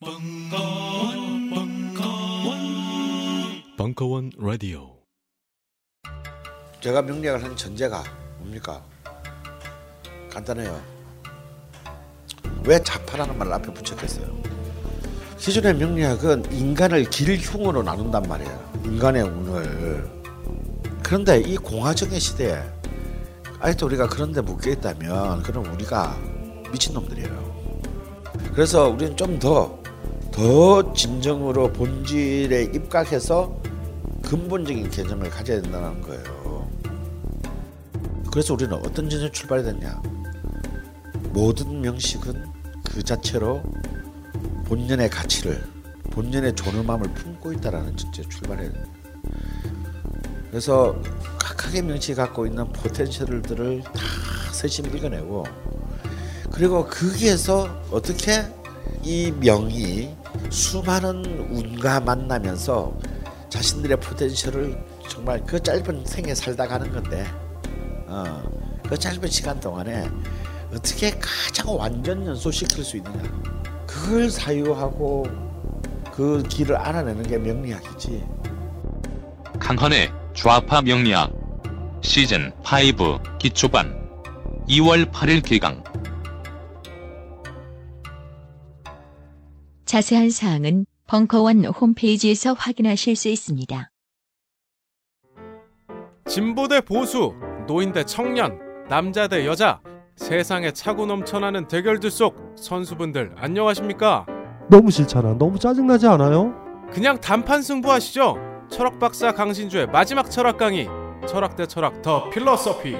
벙커원, 벙커원, 벙커원 라디오. 제가 명리학을 한 전제가 뭡니까? 간단해요. 왜 자파라는 말을 앞에 붙였겠어요? 기존의 명리학은 인간을 길흉으로 나눈단 말이에요. 인간의 운을. 그런데 이 공화정의 시대에 아직도 우리가 그런데 묶여 있다면 그럼 우리가 미친놈들이에요. 그래서 우리는 좀더 더 진정으로 본질에 입각해서 근본적인 개념을 가져야 된다는 거예요. 그래서 우리는 어떤 전제 출발이 됐냐? 모든 명식은 그 자체로 본연의 가치를 본연의 존엄함을 품고 있다라는 전제 출발해야. 그래서 각각의 명식이 갖고 있는 포텐셜들을 다 세심 읽어내고 그리고 거기에서 어떻게 이 명이 수많은 운과 만나면서 자신들의 포텐셜을 정말 그 짧은 생에 살다 가는 건데 어, 그 짧은 시간 동안에 어떻게 가장 완전 연소시킬 수 있느냐. 그걸 사유하고 그 길을 알아내는 게 명리학이지. 강헌의 좌파 명리학 시즌 5 기초반 2월 8일 개강 자세한 사항은 벙커원 홈페이지에서 확인하실 수 있습니다. 진보 대 보수, 노인 대 청년, 남자 대 여자, 세상에 차고 넘쳐나는 대결들 속 선수분들 안녕하십니까? 너무 싫잖아. 너무 짜증나지 않아요? 그냥 단판 승부하시죠. 철학 박사 강신주의 마지막 철학 강의, 철학 대 철학 The Philosophy.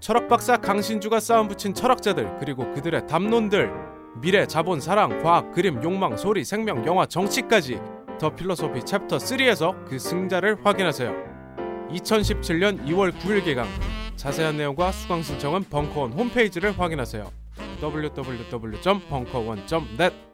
철학 박사 강신주가 쌓아 붙인 철학자들 그리고 그들의 담론들, 미래, 자본, 사랑, 과학, 그림, 욕망, 소리, 생명, 영화, 정치까지 The Philosophy Chapter 3에서 그 승자를 확인하세요. 2017년 2월 9일 개강. 자세한 내용과 수강 신청은 벙커원 홈페이지를 확인하세요. www.벙커원.net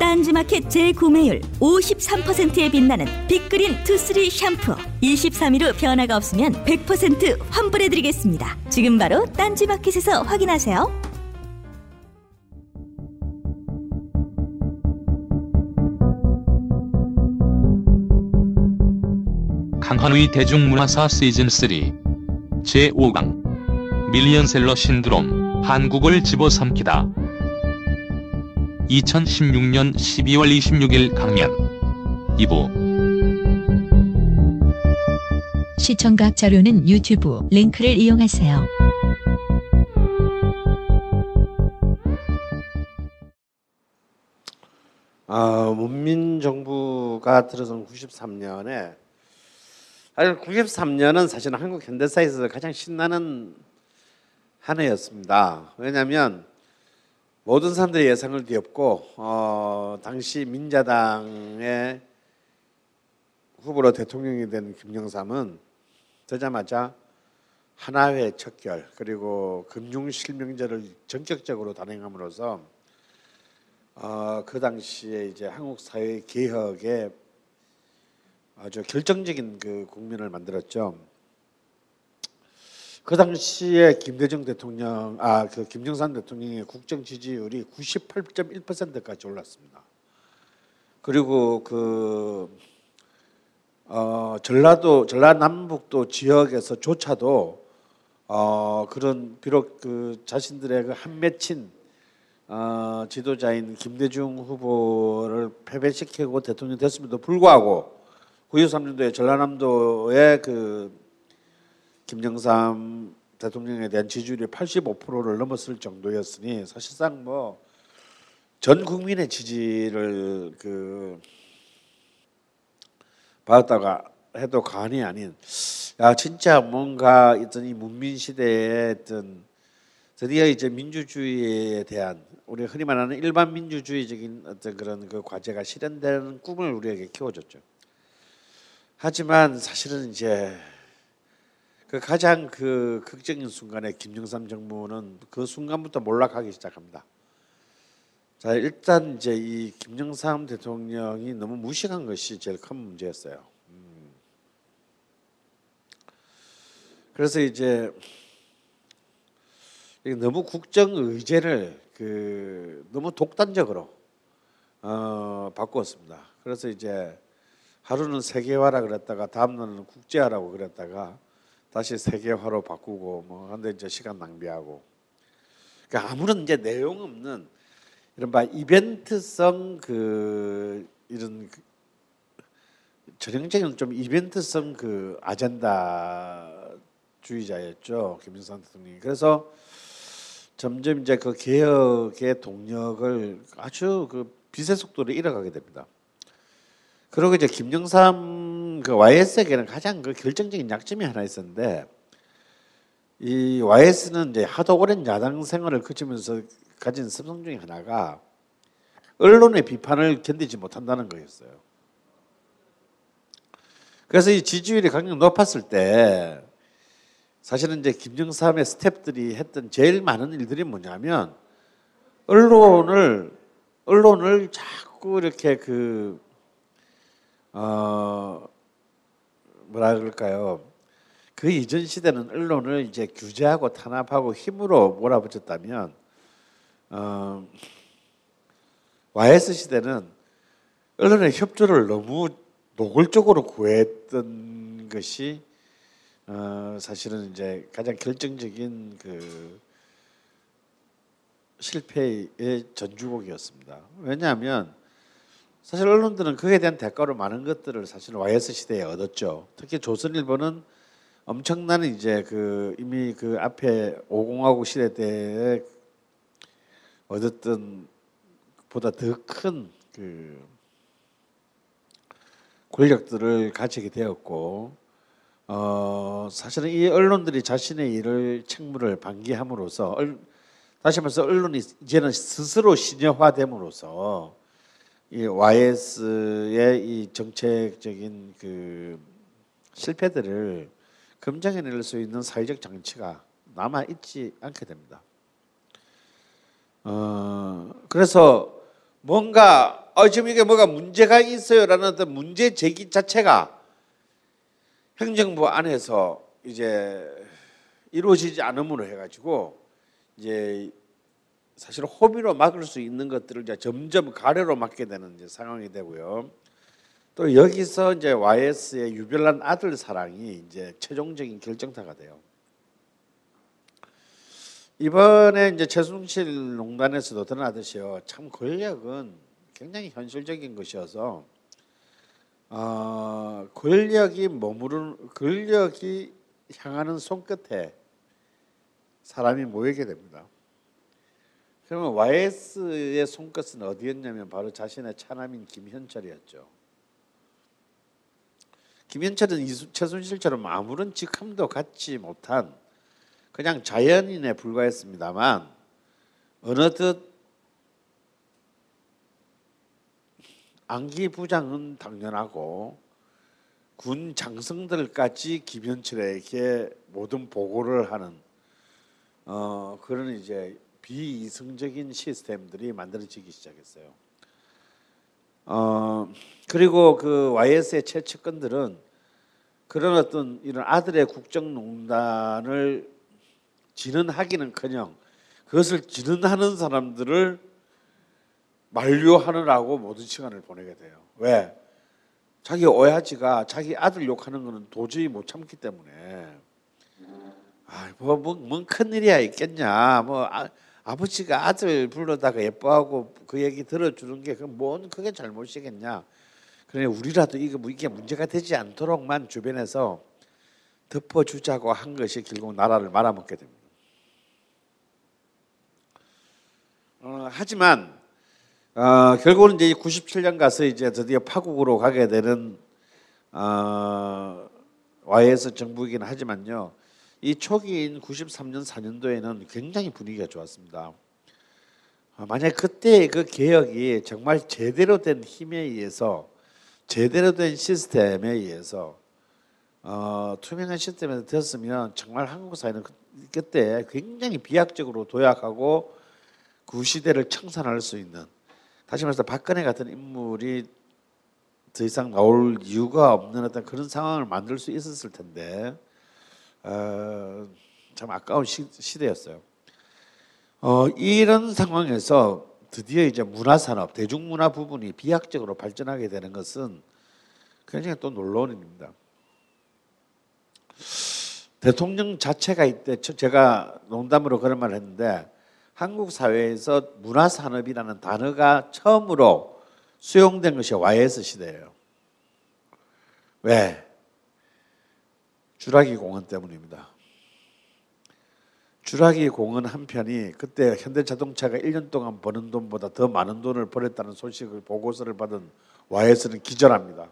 딴지마켓 재구매율 53%에 빛나는 빅그린 투쓰리 샴푸 23일 후 변화가 없으면 100% 환불해드리겠습니다. 지금 바로 딴지마켓에서 확인하세요. 강헌의 대중문화사 시즌 3 제5강 밀리언셀러 신드롬 한국을 집어삼키다 2016년 12월 26일 강연 2부 시청각 자료는 유튜브 링크를 이용하세요. 아, 문민 정부가 들어선 93년에 사실 93년은 사실 한국 현대사에서 가장 신나는 한 해였습니다. 왜냐하면 모든 사람들의 예상을 뒤엎고 어, 당시 민자당의 후보로 대통령이 된 김영삼은 되자마자 하나회 척결 그리고 금융실명제를 전격적으로 단행함으로써 어, 그 당시에 이제 한국 사회 개혁에 아주 결정적인 그 국면을 만들었죠. 그 당시에 김대중 대통령, 아 그 김정삼 대통령의 국정 지지율이 98.1%까지 올랐습니다. 그리고 그 어, 전라도 전라남북도 지역에서조차도 어, 그런 비록 그 자신들의 그 한 맺힌 어, 지도자인 김대중 후보를 패배시키고 대통령 됐음에도 불구하고 9.23년도에 전라남도의 그 김영삼 대통령에 대한 지지율이 85%를 넘었을 정도였으니 사실상 뭐 전 국민의 지지를 그 받았다가 해도 과언이 아닌 야 진짜 뭔가 있던 이 문민 시대에 있던 드디어 이제 민주주의에 대한 우리 흔히 말하는 일반 민주주의적인 어떤 그런 그 과제가 실현되는 꿈을 우리에게 키워줬죠. 하지만 사실은 이제 그 가장 그 극적인 순간에 김영삼 정부는 그 순간부터 몰락하기 시작합니다. 자 일단 이제 이 김영삼 대통령이 너무 무식한 것이 제일 큰 문제였어요. 음. 그래서 이제 너무 국정 의제를 그 너무 독단적으로 어, 바꾸었습니다. 그래서 이제 하루는 세계화라 그랬다가 다음 날은 국제화라고 그랬다가 다시 세계화로 바꾸고 뭐 한데 이제 시간 낭비하고 그러니까 아무런 이제 내용 없는 이른바 이벤트성 그 이런 그 전형적인 좀 이벤트성 그 아젠다 주의자였죠 김영삼 대통령이 그래서 점점 이제 그 개혁의 동력을 아주 그 빛의 속도로 잃어가게 됩니다. 그리고 이제 김영삼 그 YS에게는 가장 그 결정적인 약점이 하나 있었는데 이 YS는 이제 하도 오랜 야당 생활을 거치면서 가진 습성 중에 하나가 언론의 비판을 견디지 못한다는 거였어요. 그래서 이 지지율이 강력 높았을 때 사실은 이제 김정삼의 스탭들이 했던 제일 많은 일들이 뭐냐면 언론을 언론을 자꾸 이렇게 그 어, 뭐라 그럴까요? 그 이전 시대는 언론을 이제 규제하고 탄압하고 힘으로 몰아붙였다면 어, YS 시대는 언론의 협조를 너무 노골적으로 구했던 것이 어, 사실은 이제 가장 결정적인 그 실패의 전주곡이었습니다. 왜냐하면 사실 언론들은 그에 대한 대가로 많은 것들을 사실 YS 시대에 얻었죠. 특히 조선일보는 엄청난 이제 그 이미 그 앞에 5공화국 시대 때 얻었던 보다 더 큰 그 권력들을 가지게 되었고 어 사실은 이 언론들이 자신의 일을 책무를 방기함으로써 얼, 다시 말해서 언론이 이제는 스스로 신여화됨으로써 이 YS의 이 정책적인 그 실패들을 검증해낼 수 있는 사회적 장치가 남아 있지 않게 됩니다. 어 그래서 뭔가 어 지금 이게 뭐가 문제가 있어요라는 어떤 문제 제기 자체가 행정부 안에서 이제 이루어지지 않음으로 해가지고 이제 사실 호비로 막을 수 있는 것들을 이제 점점 가래로 막게 되는 이제 상황이 되고요. 또 여기서 이제 YS의 유별난 아들 사랑이 이제 최종적인 결정타가 돼요. 이번에 이제 최순실 농단에서도 드러나듯이요. 참 권력은 굉장히 현실적인 것이어서 어, 권력이 머무르는 권력이 향하는 손끝에 사람이 모이게 됩니다. 그러면 YS의 손끝은 어디였냐면 바로 자신의 차남인 김현철이었죠. 김현철은 이수, 최순실처럼 아무런 직함도 갖지 못한 그냥 자연인에 불과했습니다만 어느덧 안기 부장은 당연하고 군 장성들까지 김현철에게 모든 보고를 하는 어, 그런 이제 비이성적인 시스템들이 만들어지기 시작했어요. 어, 그리고 그 YS의 최측근들은 그런 어떤 이런 아들의 국정농단을 진언하기는커녕 그것을 진언하는 사람들을 만류하느라고 모든 시간을 보내게 돼요. 왜? 자기 오야지가 자기 아들 욕하는 거는 도저히 못 참기 때문에 아뭐뭔 뭐, 큰일이야 있겠냐 뭐 아, 아버지가 아들 불러다가 예뻐하고 그 얘기 들어주는 게뭔 그게 잘못이겠냐 그래 우리라도 이거 뭐 이게 문제가 되지 않도록만 주변에서 덮어주자고 한 것이 결국 나라를 말아먹게 됩니다. 어, 하지만 어, 결국은 이제 97년 가서 이제 드디어 파국으로 가게 되는 어, YS 정부이긴 하지만요. 이 초기인 93년 4년도에는 굉장히 분위기가 좋았습니다. 어, 만약 그때 그 개혁이 정말 제대로 된 힘에 의해서 제대로 된 시스템에 의해서 어, 투명한 시스템에서 됐으면 정말 한국 사회는 그- 그때 굉장히 비약적으로 도약하고 그 시대를 청산할 수 있는 다시 말해서 박근혜 같은 인물이 더 이상 나올 이유가 없는 어떤 그런 상황을 만들 수 있었을 텐데 어, 참 아까운 시, 시대였어요. 어, 이런 상황에서 드디어 이제 문화산업, 대중문화 부분이 비약적으로 발전하게 되는 것은 굉장히 또 놀라운 일입니다. 대통령 자체가 이때 저- 제가 농담으로 그런 말을 했는데 한국 사회에서 문화산업이라는 단어가 처음으로 수용된 것이 YS 시대예요. 왜? 주라기 공원 때문입니다. 주라기 공원 한 편이 그때 현대자동차가 1년 동안 버는 돈보다 더 많은 돈을 벌었다는 소식을 보고서를 받은 YS는 기절합니다.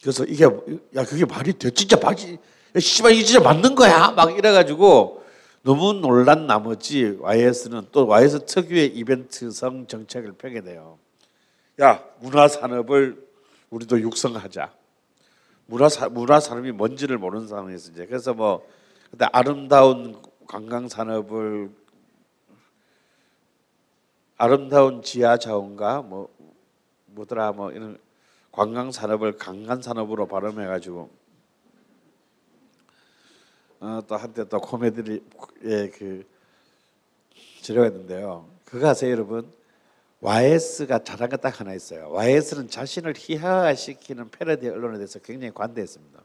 그래서 이게 야 그게 말이 돼 진짜 맞지? 야, 씨발 이게 진짜 맞는 거야? 막 이래가지고 너무 놀란 나머지 YS는 또 YS 특유의 이벤트성 정책을 펴게 돼요. 야 문화 산업을 우리도 육성하자. 문화 사, 문화 산업이 뭔지를 모르는 상황에서 이제 그래서 뭐 그때 아름다운 관광 산업을 아름다운 지하 자원과 뭐 뭐더라 뭐 이런 관광 산업을 강간 산업으로 발음해 가지고 어, 또 한때 또 코미디의 그 지려가 있는데요. 그거 아세요, 여러분? YS가 잘한 거딱 하나 있어요. YS는 자신을 희화화시키는 패러디 언론에 대해서 굉장히 관대했습니다.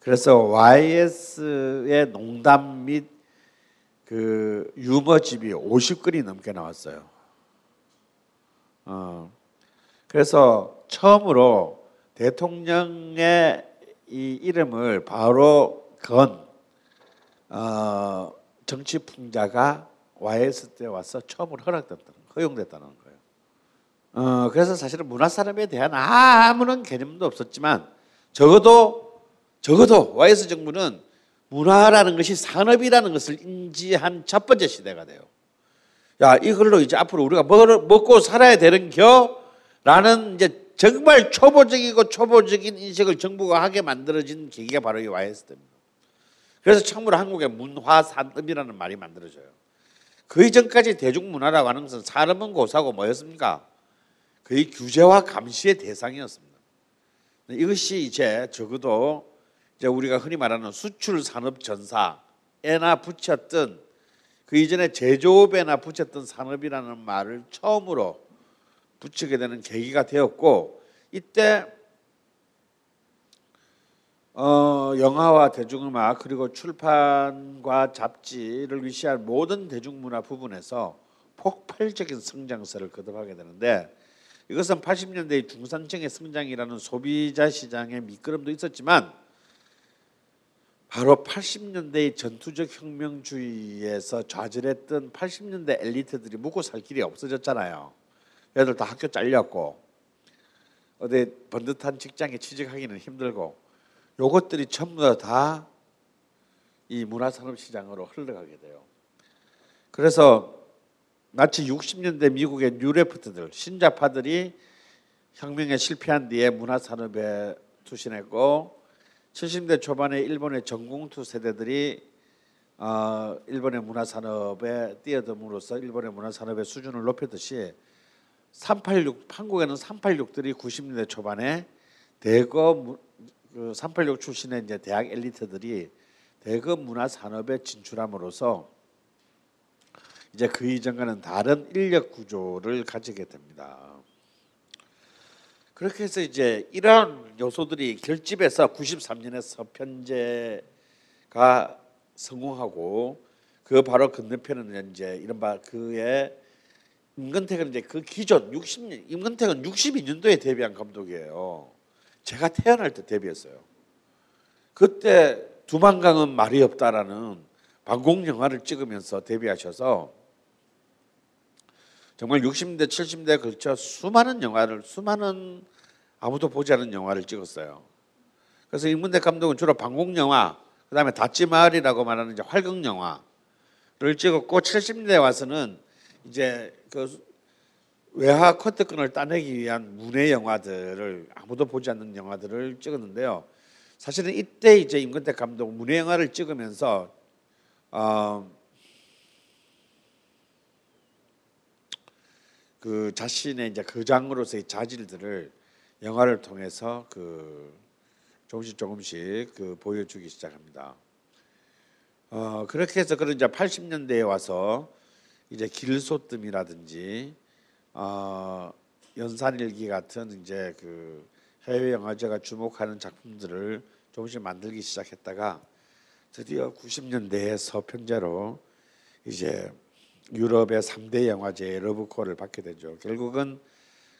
그래서 YS의 농담 및 그 유머집이 50건이 넘게 나왔어요. 어. 그래서 처음으로 대통령의 이 이름을 바로 건 어, 정치 풍자가 YS 때 와서 처음으로 허락됐다는 허용됐다는 거예요. 어, 그래서 사실은 문화 산업에 대한 아무런 개념도 없었지만 적어도 적어도 YS 정부는 문화라는 것이 산업이라는 것을 인지한 첫 번째 시대가 돼요. 야 이걸로 이제 앞으로 우리가 뭘 먹고 살아야 되는 겨라는 이제 정말 초보적이고 초보적인 인식을 정부가 하게 만들어진 계기가 바로 이 YS 때입니다. 그래서 처음으로 한국의 문화 산업이라는 말이 만들어져요. 그 이전까지 대중문화라고 하는 것은 산업은 고사고 뭐였습니까? 거의 규제와 감시의 대상이었습니다. 이것이 이제 적어도 이제 우리가 흔히 말하는 수출 산업 전사에나 붙였던 그 이전에 제조업에나 붙였던 산업이라는 말을 처음으로 붙이게 되는 계기가 되었고 이때 어, 영화와 대중음악 그리고 출판과 잡지를 위시한 모든 대중문화 부분에서 폭발적인 성장세를 거듭하게 되는데 이것은 80년대 중산층의 성장이라는 소비자 시장의 미끄럼도 있었지만 바로 80년대의 전투적 혁명주의에서 좌절했던 80년대 엘리트들이 묵고 살 길이 없어졌잖아요. 애들 다 학교 잘렸고 어디 번듯한 직장에 취직하기는 힘들고 요것들이 전부 다 이 문화산업 시장으로 흘러가게 돼요. 그래서 마치 60년대 미국의 뉴레프트들 신자파들이 혁명에 실패한 뒤에 문화산업에 투신했고 70대 초반에 일본의 전공투 세대들이 어, 일본의 문화산업에 뛰어듦으로써 일본의 문화산업의 수준을 높였듯이 386 한국에는 386들이 90년대 초반에 대거 무- 그 386 출신의 이제 대학 엘리트들이 대거 문화 산업에 진출함으로써 이제 그 이전과는 다른 인력 구조를 가지게 됩니다. 그렇게 해서 이제 이러한 요소들이 결집해서 93년에 서편제가 성공하고 그 바로 건너편은 이제 이른바 그의 임근택은 이제 그 기존 60년 임근택은 62년도에 데뷔한 감독이에요. 제가 태어날 때 데뷔했어요. 그때 두만강은 말이 없다라는 방공 영화를 찍으면서 데뷔하셔서 정말 60대 70대에 걸쳐 수많은 영화를 수많은 아무도 보지 않은 영화를 찍었어요. 그래서 임근택 감독은 주로 방공 영화, 그다음에 다찌마을이라고 말하는 이제 활극 영화, 찍었고 70년대 와서는 이제 그 외화 컷트권을 따내기 위한 문예 영화들을 아무도 보지 않는 영화들을 찍었는데요. 사실은 이때 이제 임근택 감독 문예 영화를 찍으면서 어, 그 자신의 이제 거장으로서의 자질들을 영화를 통해서 그 조금씩 조금씩 그 보여주기 시작합니다. 어, 그렇게 해서 그런 이제 80년대에 와서 이제 길소뜸이라든지 어, 연산일기 같은 이제 그 해외 영화제가 주목하는 작품들을 조금씩 만들기 시작했다가 드디어 90년대에 서편제로 이제 유럽의 3대 영화제의 러브콜을 받게 되죠. 결국은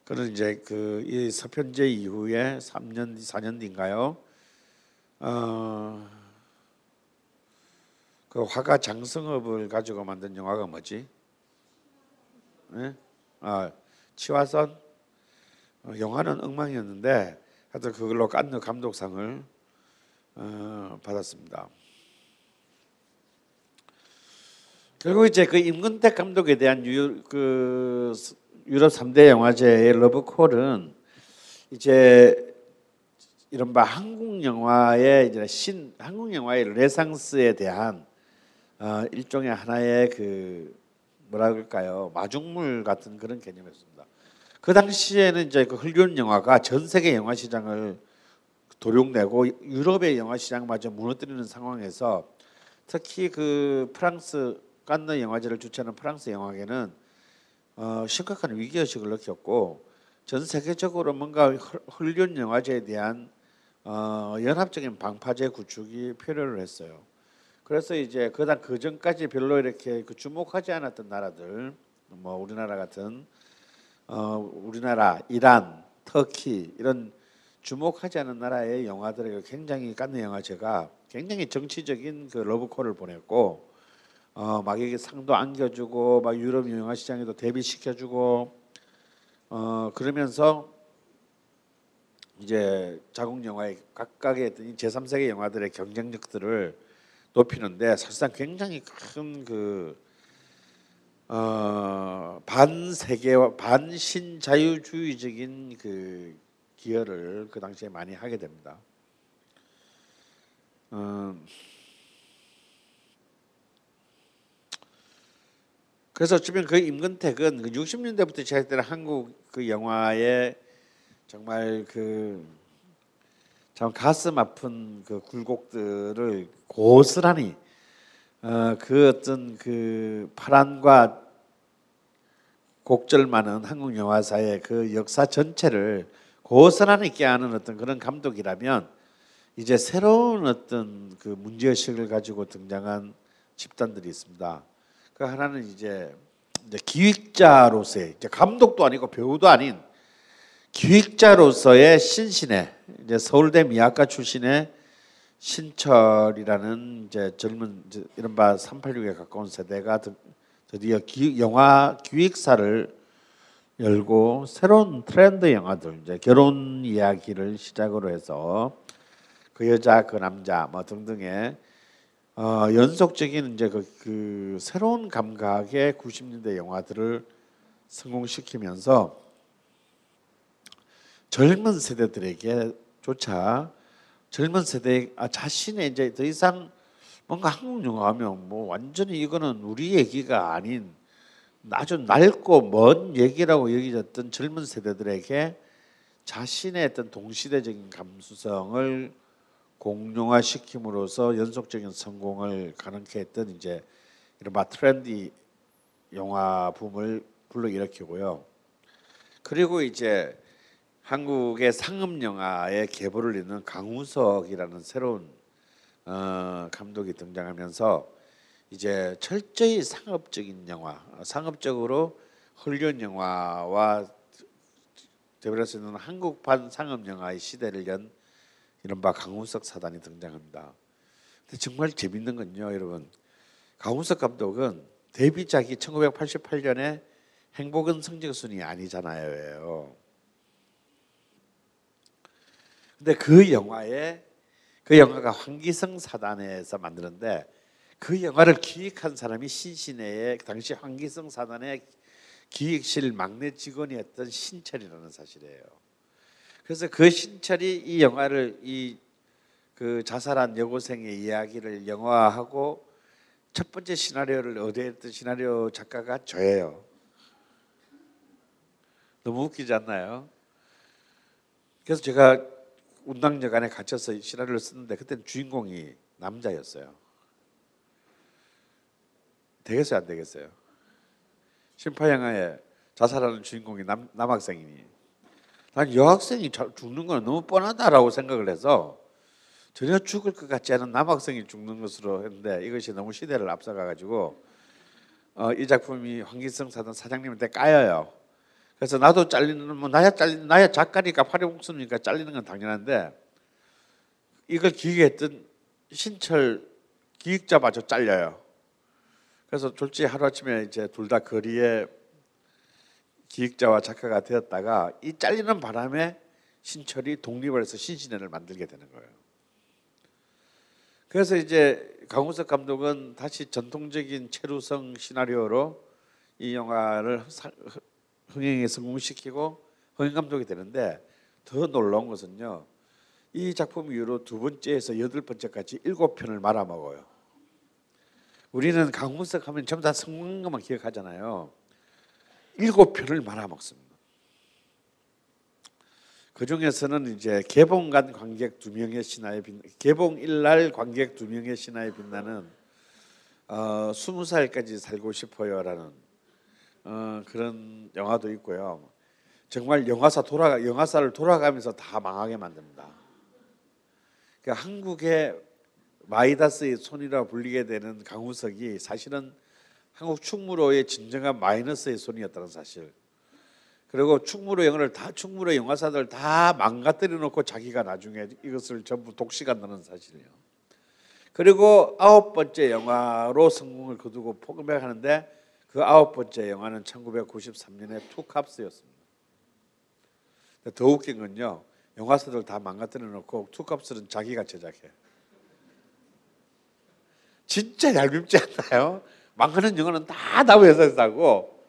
그는 이제 그 이 서편제 이후에 3년 4년 뒤인가요? 어, 그 화가 장성업을 가지고 만든 영화가 뭐지? 예? 아, 치화선 어, 영화는 엉망이었는데 하여튼 그걸로 깐느 감독상을 어, 받았습니다. 결국 이제 그 임근택 감독에 대한 유, 그 유럽 3대 영화제의 러브콜은 이제 이른바 한국 영화의 이제 신 한국 영화의 레상스에 대한 어, 일종의 하나의 그 뭐라 그럴까요 마중물 같은 그런 개념이었습니다. 그 당시에는 이제 그 헐리우드 영화가 전 세계 영화 시장을 도룡내고 유럽의 영화 시장마저 무너뜨리는 상황에서 특히 그 프랑스 깐느 영화제를 주최하는 프랑스 영화계는 어, 심각한 위기 의식을 느꼈고 전 세계적으로 뭔가 헐리우드 영화제에 대한 어, 연합적인 방파제 구축이 필요를 했어요. 그래서 이제 그다 그 전까지 별로 이렇게 그 주목하지 않았던 나라들, 뭐 우리나라 같은 어, 우리나라, 이란, 터키 이런 주목하지 않은 나라의 영화들에게 굉장히 깐느 영화제가 굉장히 정치적인 그 러브콜을 보냈고 어, 막 이게 상도 안겨주고 막 유럽 영화 시장에도 데뷔시켜주고 어, 그러면서 이제 자국 영화의 각각의 어떤 제3세계 영화들의 경쟁력들을 높이는데 사실상 굉장히 큰그 어, 반세계와 반신자유주의적인 그 기여를 그 당시에 많이 하게 됩니다. 음, 그래서 어쩌면 그 임근택은 그 60년대부터 시작된 한국 그 영화의 정말 그 참 가슴 아픈 그 굴곡들을 고스란히 어, 그 어떤 그 파란과 곡절 많은 한국 영화사의 그 역사 전체를 고스란히 깨하는 어떤 그런 감독이라면 이제 새로운 어떤 그 문제의식을 가지고 등장한 집단들이 있습니다. 그 하나는 이제, 이제 기획자로서의 이제 감독도 아니고 배우도 아닌 기획자로서의 신신의 이제 서울대 미학과 출신의 신철이라는 이제 젊은 이제 이른바 386에 가까운 세대가 드디어 기, 영화 기획사를 열고 새로운 트렌드 영화들 이제 결혼 이야기를 시작으로 해서 그 여자 그 남자 뭐 등등의 어, 연속적인 이제 그, 그 새로운 감각의 90년대 영화들을 성공시키면서 젊은 세대들에게조차 젊은 세대 아, 자신의 이제 더 이상 뭔가 한국 영화 하면 뭐 완전히 이거는 우리 얘기가 아닌 아주 낡고 먼 얘기라고 여기졌던 젊은 세대들에게 자신의 어떤 동시대적인 감수성을 공룡화시킴으로써 연속적인 성공을 가능케 했던 이제 이른바 트렌디 영화 붐을 불러일으키고요. 그리고 이제 한국의 상업 영화의 계보를 잇는 강우석이라는 새로운 어, 감독이 등장하면서 이제 철저히 상업적인 영화, 상업적으로 헐리우드 영화와 대별할 수 있는 한국판 상업 영화의 시대를 연 이른바 강우석 사단이 등장합니다. 근데 정말 재밌는 건요, 여러분. 강우석 감독은 데뷔작이 1988년에 행복은 성적순이 아니잖아요. 근데 그 영화에 그 영화가 황기성 사단에서 만드는데 그 영화를 기획한 사람이 신신혜의 당시 황기성 사단의 기획실 막내 직원이었던 신철이라는 사실이에요. 그래서 그 신철이 이 영화를 이 그 자살한 여고생의 이야기를 영화하고 첫 번째 시나리오를 의뢰했던 시나리오 작가가 저예요. 너무 웃기지 않나요? 그래서 제가 운당여관에 갇혀서 시나리오를 쓰는데 그때는 주인공이 남자였어요. 되겠어요, 안 되겠어요? 심파영화에 자살하는 주인공이 남, 남학생이니 난 여학생이 자- 죽는 건 너무 뻔하다라고 생각을 해서 전혀 죽을 것 같지 않은 남학생이 죽는 것으로 했는데 이것이 너무 시대를 앞서가 가지고 어, 이 작품이 황기성 사장님한테 까여요. 그래서 나도 잘리는 뭐 나야 잘리 나야 작가니까 파리목수니까 잘리는 건 당연한데 이걸 기획했던 신철 기획자마저 잘려요. 그래서 졸지 하루 아침에 이제 둘 다 거리에 기획자와 작가가 되었다가 이 잘리는 바람에 신철이 독립을 해서 신신혜를 만들게 되는 거예요. 그래서 이제 강우석 감독은 다시 전통적인 체루성 시나리오로 이 영화를 사- 흥행에 성공시키고 흥행 감독이 되는데 더 놀라운 것은요. 이 작품 이후로 두 번째에서 여덟 번째까지 일곱 편을 말아먹어요. 우리는 강훈석 하면 전부 다 성공한 것만 기억하잖아요. 일곱 편을 말아먹습니다. 그 중에서는 이제 개봉간 관객 두 명의 신화에 빛 개봉 일날 관객 두 명의 신화에 빛나는 어, 스무 살까지 살고 싶어요라는 어, 그런 영화도 있고요. 정말 영화사 돌아가 영화사를 돌아가면서 다 망하게 만듭니다. 그러니까 한국의 마이다스의 손이라 불리게 되는 강우석이 사실은 한국 충무로의 진정한 마이너스의 손이었다는 사실. 그리고 충무로 영화를 다 충무로 영화사들 다 망가뜨려 놓고 자기가 나중에 이것을 전부 독식한다는 사실이에요. 그리고 아홉 번째 영화로 성공을 거두고 포기하는데 그 아홉 번째 영화는 1993년에 투캅스였습니다. 더 웃긴 건요. 영화사들 다 망가뜨려 놓고 투캅스는 자기가 제작해. 진짜 얄밉지 않나요? 망하는 영화는 다 나무 회사에서 하고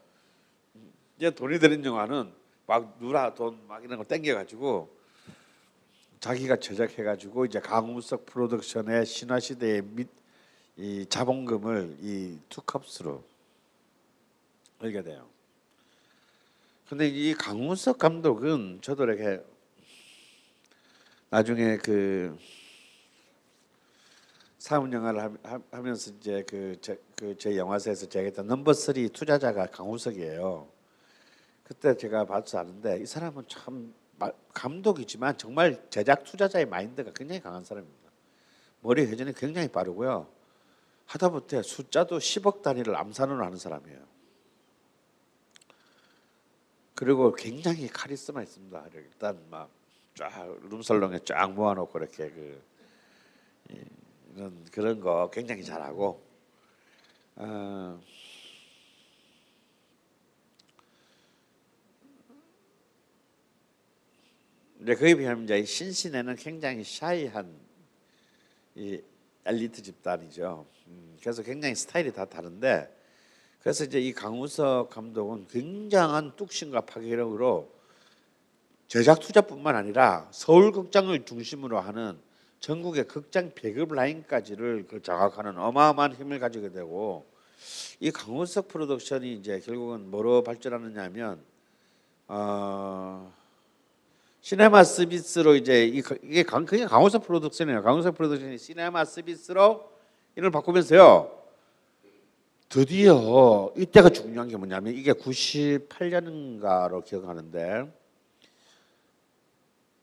이제 돈이 되는 영화는 막 누라 돈 막 이런 거 땡겨가지고 자기가 제작해가지고 이제 강우석 프로덕션의 신화시대의 밑, 이 자본금을 이 투캅스로 벌게 돼요. 근데 이 강우석 감독은 저도 이렇게 나중에 그 사문 영화를 하- 하면서 이제 그 제 영화사에서 제가 넘버 3 투자자가 강우석이에요. 그때 제가 봐서 아는데 이 사람은 참 마- 감독이지만 정말 제작 투자자의 마인드가 굉장히 강한 사람입니다. 머리 회전이 굉장히 빠르고요. 하다못해 숫자도 10억 단위를 암산으로 하는 사람이에요. 그리고 굉장히 카리스마 있습니다. 일단 막 쫙 룸살롱에 쫙 모아놓고 이렇게 그 이- 이런 그런 거 굉장히 잘하고 어, 이제 그에 비하면 이제 신신에는 굉장히 샤이한 이 엘리트 집단이죠. 음, 그래서 굉장히 스타일이 다 다른데 그래서 이제 이 강우석 감독은 굉장한 뚝심과 파괴력으로 제작 투자뿐만 아니라 서울 극장을 중심으로 하는 전국의 극장 배급 라인까지를 그 장악하는 어마어마한 힘을 가지게 되고 이 강우석 프로덕션이 이제 결국은 뭐로 발전하느냐면 어, 시네마 서비스로 이제 이- 이게 강, 그게 강우석 프로덕션이에요. 강우석 프로덕션이 시네마 서비스로 이름을 바꾸면서요. 드디어 이때가 중요한 게 뭐냐면 이게 98년인가로 기억하는데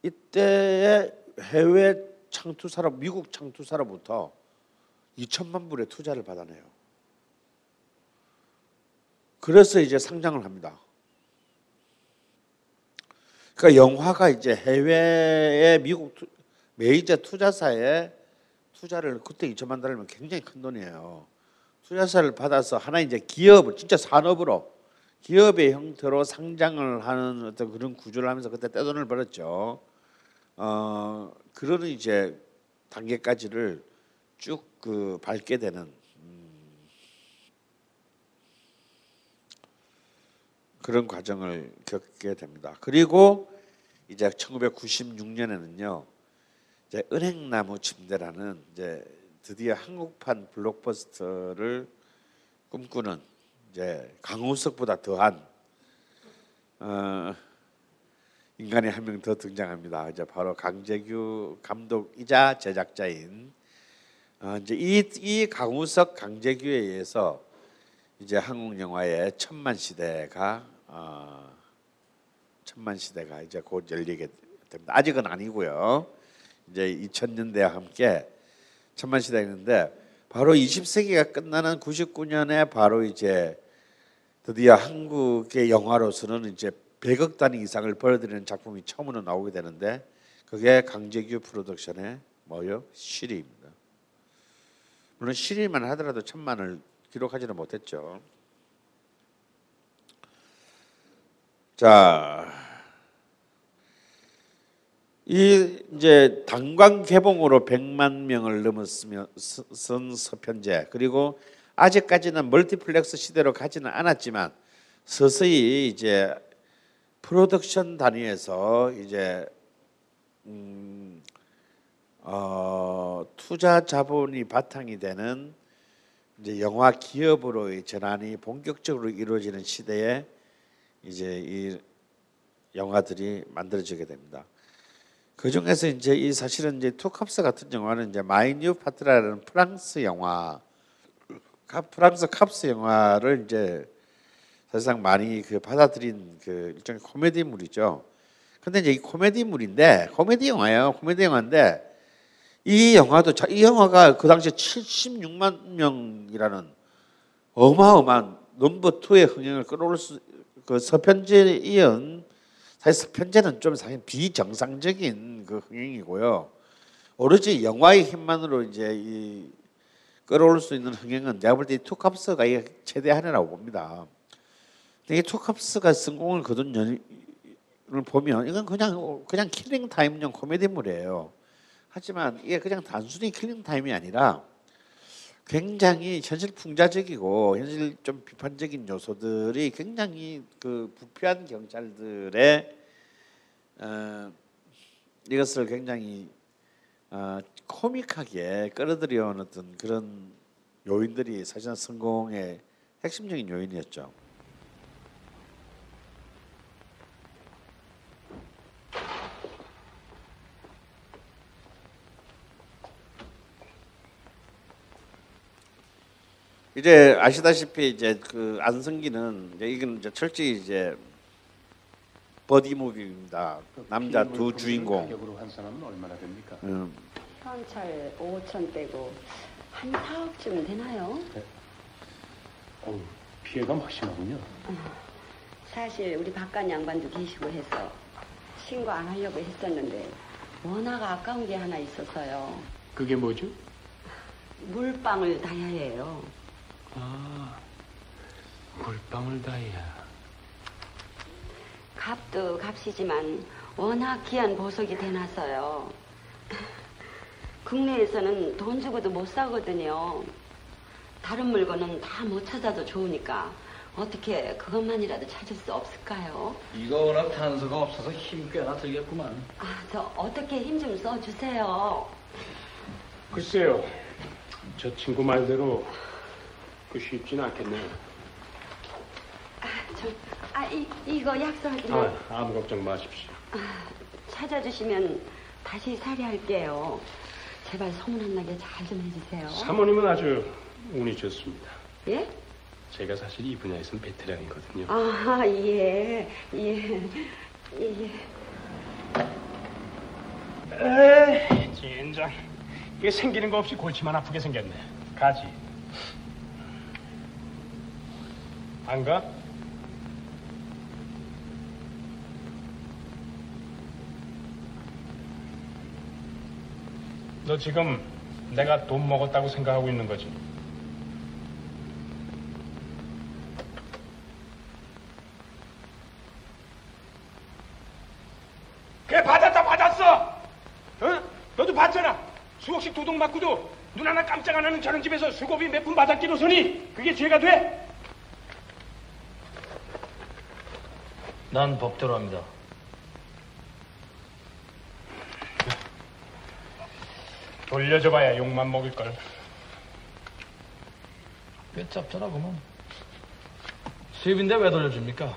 이때의 해외 창투사로 미국 창투사로부터 2천만 불의 투자를 받아내요. 그래서 이제 상장을 합니다. 그러니까 영화가 이제 해외의 미국 투, 메이저 투자사에 투자를 그때 2천만 달러면 굉장히 큰 돈이에요. 투자사를 받아서 하나 이제 기업을 진짜 산업으로 기업의 형태로 상장을 하는 어떤 그런 구조를 하면서 그때 떼돈을 벌었죠. 어 그런 이제 단계까지를 쭉 그 밟게 되는 음, 그런 과정을 겪게 됩니다. 그리고 이제 1996년에는요, 이제 은행나무 침대라는 이제 드디어 한국판 블록버스터를 꿈꾸는 이제 강우석보다 더한 어, 인간이 한 명 더 등장합니다. 이제 바로 강재규 감독이자 제작자인 어, 이제 이, 이 강우석 강재규에 의해서 이제 한국 영화의 천만 시대가 어, 천만 시대가 이제 곧 열리게 됩니다. 아직은 아니고요. 이제 2000년대와 함께 천만 시대가 있는데 바로 20세기가 끝나는 99년에 바로 이제 드디어 한국의 영화로서는 이제 100억 단위 이상을 벌어들이는 작품이 처음으로 나오게 되는데 그게 강재규 프로덕션의 뭐요? 시리입니다. 물론 시리만 하더라도 천만을 기록하지는 못했죠. 자, 이 이제 단관 개봉으로 100만 명을 넘었으면 서- 쓴 서편제 그리고 아직까지는 멀티플렉스 시대로 가지는 않았지만 서서히 이제 프로덕션 단위에서 이제 음, 어, 투자 자본이 바탕이 되는 이제 영화 기업으로의 전환이 본격적으로 이루어지는 시대에 이제 이 영화들이 만들어지게 됩니다. 그 중에서 이제 이 사실은 이제 투캅스 같은 영화는 이제 My New Partner라는 프랑스 영화, 카- 프랑스 cops 영화를 이제 사실상 많이 그 받아들인 그 일종의 코미디물이죠. 근데 이제 이 코미디물인데 코미디 영화예요. 코미디 영화인데 이 영화도 자- 이 영화가 그 당시에 76만 명이라는 어마어마한 number two의 흥행을 끌어올 수 그 서편제 이은 사실 서편제는 좀 사실 비정상적인 그 흥행이고요. 오로지 영화의 힘만으로 이제 이 끌어올 수 있는 흥행은 내가 볼때 투캅스가 최대 한이라고 봅니다. 근데 이 투캅스가 성공을 거둔 연을 보면 이건 그냥 그냥 killing time용 코미디물이에요. 하지만 이게 그냥 단순히 killing time이 아니라 굉장히 현실 풍자적이고 현실 좀 비판적인 요소들이 굉장히 그 부패한 경찰들의 어, 이것을 굉장히 어, 코믹하게 끌어들여온 어떤 그런 요인들이 사실은 성공의 핵심적인 요인이었죠. 이제 아시다시피 이제 그 안성기는 이제 이건 이제 철저히 이제 버디 무비입니다. 남자 두 주인공. 가격으로 환산하면 얼마나 됩니까? 음, 현찰 5천 빼고 한 4억쯤 되나요? 어우, 피해가 막심하군요. 사실 우리 바깥 양반도 계시고 해서 신고 안 하려고 했었는데 워낙 아까운 게 하나 있어서요. 그게 뭐죠? 물방울 다야 해요. 아, 물방울 다이아. 값도 값이지만 워낙 귀한 보석이 되나서요. 국내에서는 돈 주고도 못 사거든요. 다른 물건은 다 못 찾아도 좋으니까 어떻게 그것만이라도 찾을 수 없을까요? 이거 워낙 단서가 없어서 힘 꽤나 들겠구만. 아, 저 어떻게 힘 좀 써주세요. 글쎄요, 저 친구 말대로 그 쉽진 않겠네요. 저, 아, 이, 이거 약속하지만 아, 아무 걱정 마십시오. 찾아주시면 다시 살해할게요. 제발 소문 안 나게 잘 좀 해주세요. 사모님은 아주 운이 좋습니다. 예? 제가 사실 이 분야에선 베테랑이거든요. 아, 예, 예, 예. 에이, 젠장. 이게 생기는 거 없이 골치만 아프게 생겼네. 가지. 안 가? 너 지금 내가 돈 먹었다고 생각하고 있는 거지? 그래 받았다 받았어 어? 너도 봤잖아 수억씩 도둑 맞고도 눈 하나 깜짝 안 하는 저런 집에서 수고비 몇 푼 받았기로서니 그게 죄가 돼? 난 법대로 합니다. 돌려줘봐야 욕만 먹을걸. 꽤 짭짤하 그만. 수입인데 왜 돌려줍니까?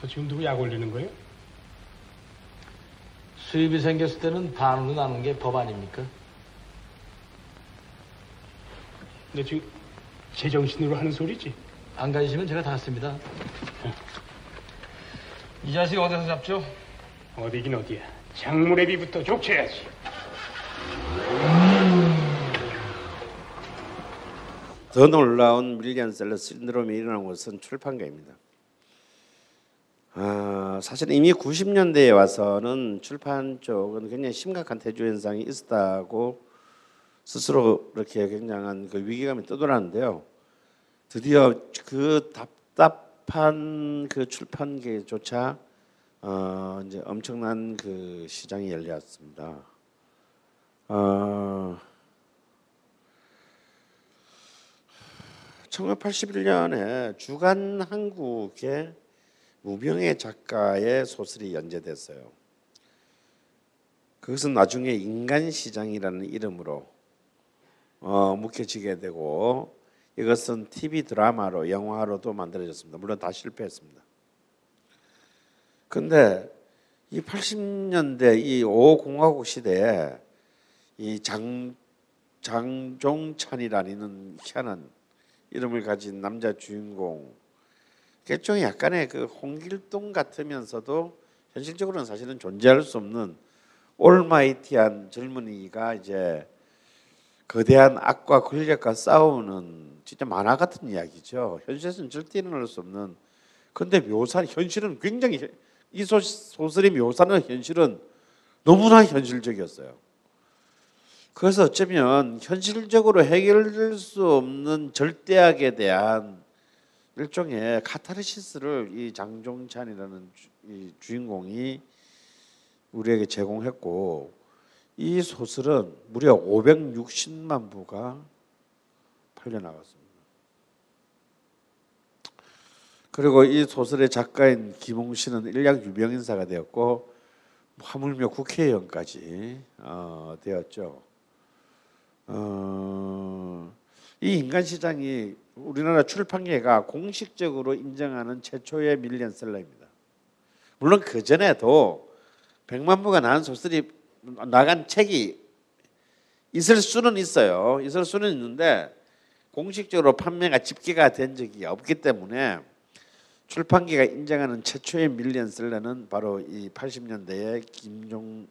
그 지금 누구 약 올리는 거예요? 수입이 생겼을 때는 반으로 나눈 게 법 아닙니까? 너 지금 제정신으로 하는 소리지? 안 가지시면 제가 다 씁니다. 이 자식 어디서 잡죠? 어디긴 어디야. 장무래비부터 족쳐야지. 더 놀라운 밀리언셀러 신드롬이 일어난 것은 출판계입니다. 아, 사실 이미 90년대에 와서는 출판 쪽은 굉장히 심각한 태주 현상이 있었다고 스스로 이렇게 굉장한 그 위기감이 떠돌았는데요. 드디어 그 답답한 그 출판계조차 어, 이제 엄청난 그 시장이 열렸습니다. 어, 1981년에 주간 한국의 무병의 작가의 소설이 연재됐어요. 그것은 나중에 인간 시장이라는 이름으로 어, 묵혀지게 되고 이것은 TV 드라마로 영화로도 만들어졌습니다. 물론 다 실패했습니다. 근데 이 80년대 이 5공화국 시대에 이 장 장종찬이라는 희한한 이름을 가진 남자 주인공 일종의 약간의 그 홍길동 같으면서도 현실적으로는 사실은 존재할 수 없는 올마이티한 젊은이가 이제 거대한 악과 권력과 싸우는 진짜 만화 같은 이야기죠. 현실에서는 절대 일어날 수 없는. 근데 묘사 현실은 굉장히 이 소, 소설이 묘사하는 현실은 너무나 현실적이었어요. 그래서 어쩌면 현실적으로 해결될 수 없는 절대악에 대한 일종의 카타르시스를 이 장종찬이라는 주, 이 주인공이 우리에게 제공했고 이 소설은 무려 560만 부가 팔려 나갔습니다. 그리고 이 소설의 작가인 김홍 씨는 일약 유명 인사가 되었고 하물며 국회의원까지 어, 되었죠. 어, 이 인간 시장이 우리나라 출판계가 공식적으로 인정하는 최초의 밀리언셀러입니다. 물론 그 전에도 100만 부가 나온 소설이 나간 책이 있을 수는 있어요. 있을 수는 있는데 공식적으로 판매가 집계가 된 적이 없기 때문에 출판계가 인정하는 최초의 밀리언 셀러는 바로 이 80년대의 김종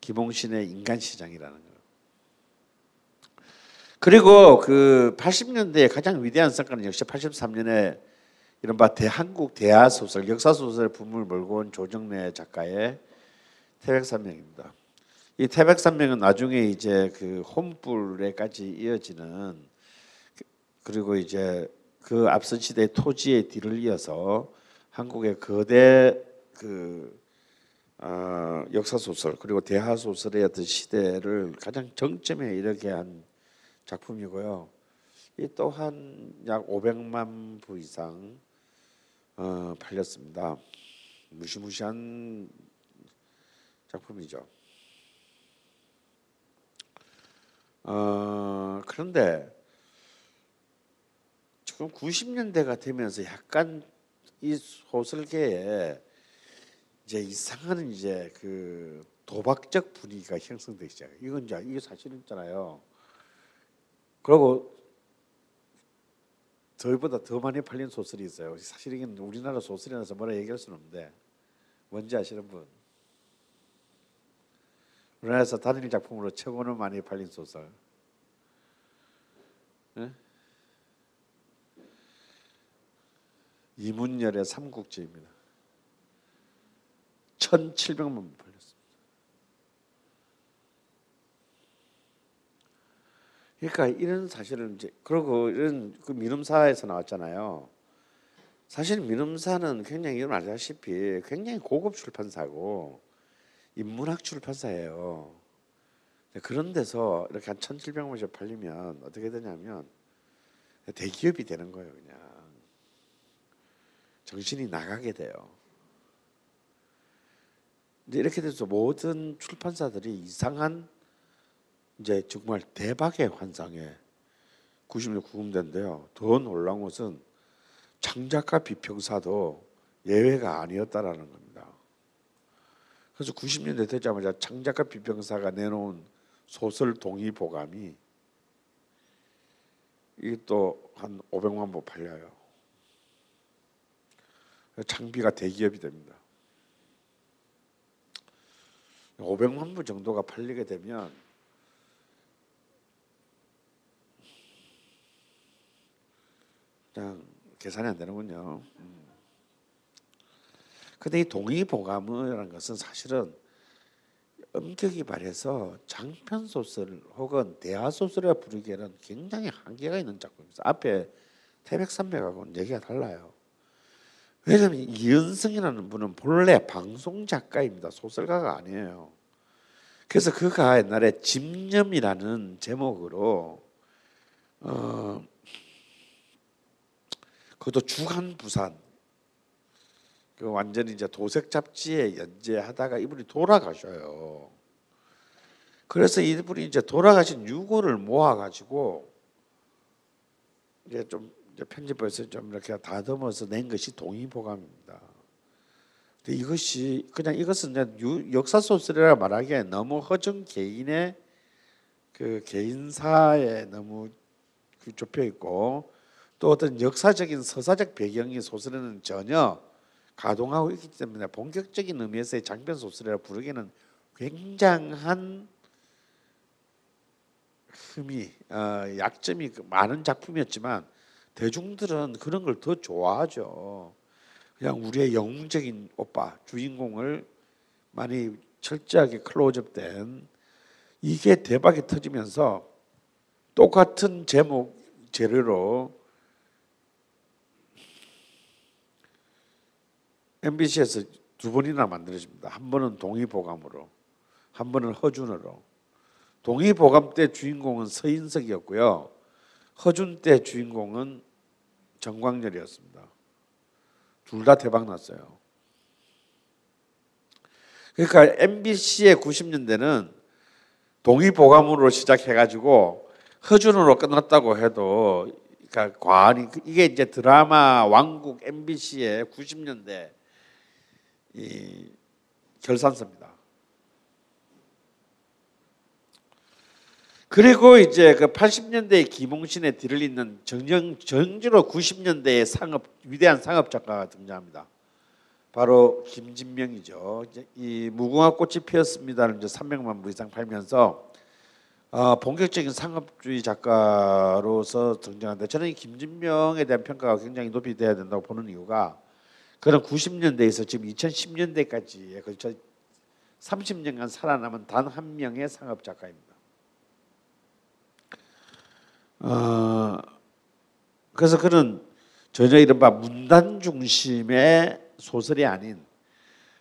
김홍신의 인간 시장이라는 거예요. 그리고 그 80년대의 가장 위대한 성과는 역시 83년에 이른바 대한국 대하 소설, 역사 소설의 붐을 몰고 온 조정래 작가의 태백산명입니다. 이 태백산명은 나중에 이제 그 혼불에까지 이어지는 그리고 이제 그 앞선 시대 토지의 뒤를 이어서 한국의 거대 그 어, 역사 소설 그리고 대하 소설의 어떤 시대를 가장 정점에 이르게 한 작품이고요. 이 또한 약 500만 부 이상 어, 팔렸습니다. 무시무시한 작품이죠. 어, 그런데 지금 90년대가 되면서 약간 이 소설계에 이제 이상한 이제 그 도박적 분위기가 형성되기 시작해요. 이건 이제 이게 사실이잖아요. 그리고 저희보다 더 많이 팔린 소설이 있어요. 사실 이게 우리나라 소설이라서 뭐라 얘기할 수는 없는데 뭔지 아시는 분? 우리나라에서 단일 작품으로 최고는 많이 팔린 소설. 네? 이문열의 삼국지입니다. 1,700만 부 팔렸습니다. 그러니까 이런 사실은 이제 그리고 이런 그 민음사에서 나왔잖아요. 사실 민음사는 굉장히 여러분 아시다시피 굉장히 고급 출판사고 인문학 출판사예요. 그런 데서 이렇게 한 1,700원씩 팔리면 어떻게 되냐면 대기업이 되는 거예요, 그냥. 정신이 나가게 돼요. 이제 이렇게 돼서 모든 출판사들이 이상한 이제 정말 대박의 환상에 90년 구금된데요. 더 놀라운 것은 창작가 비평사도 예외가 아니었다라는 겁니다. 그래서 90년대 되자마자 창작가 비평사가 내놓은 소설 동의 보감이 이게 또 한 500만 부 팔려요. 창비가 대기업이 됩니다. 500만 부 정도가 팔리게 되면 그냥 계산이 안 되는군요. 음. 근데 이 동의보감이라는 것은 사실은 엄격히 말해서 장편 소설 혹은 대하 소설이라 부르기에는 굉장히 한계가 있는 작품입니다. 앞에 태백산맥하고는 얘기가 달라요. 왜냐하면 이은승이라는 분은 본래 방송 작가입니다. 소설가가 아니에요. 그래서 그가 옛날에 집념이라는 제목으로 어 그것도 주간 부산 그 완전히 이제 도색 잡지에 연재하다가 이분이 돌아가셔요. 그래서 이분이 이제 돌아가신 유고를 모아 가지고 이제 좀 편집해서 좀 이렇게 다듬어서 낸 것이 동의보감입니다. 근데 이것이 그냥 이것은 유, 역사 소설이라 말하기에 너무 허정 개인의 그 개인사에 너무 그 좁혀 있고 또 어떤 역사적인 서사적 배경이 소설에는 전혀 가동하고 있기 때문에 본격적인 의미에서의 장편 소설이라 부르기는 굉장한 흠이 어, 약점이 많은 작품이었지만 대중들은 그런 걸 더 좋아하죠. 그냥 우리의 영웅적인 오빠 주인공을 많이 철저하게 클로즈업된 이게 대박이 터지면서 똑같은 제목 재료로 MBC에서 두 번이나 만들어집니다. 한 번은 동의보감으로, 한 번은 허준으로. 동의보감 때 주인공은 서인석이었고요. 허준 때 주인공은 정광열이었습니다. 둘 다 대박 났어요. 그러니까 MBC의 90년대는 동의보감으로 시작해가지고 허준으로 끝났다고 해도 그러니까 과언이 이게 이제 드라마 왕국 MBC의 90년대 이 결산서입니다. 그리고 이제 그 80년대의 김홍신의 뒤를 잇는 정정 정주로 90년대의 상업 위대한 상업 작가가 등장합니다. 바로 김진명이죠. 이 무궁화 꽃이 피었습니다를 이제 300만 부 이상 팔면서 어, 본격적인 상업주의 작가로서 등장하는데 저는 이 김진명에 대한 평가가 굉장히 높이 돼야 된다고 보는 이유가 그런 90년대에서 지금 2010년대까지에 걸쳐 30년간 살아남은 단 한 명의 상업 작가입니다. 어, 그래서 그는 전혀 이른바 문단 중심의 소설이 아닌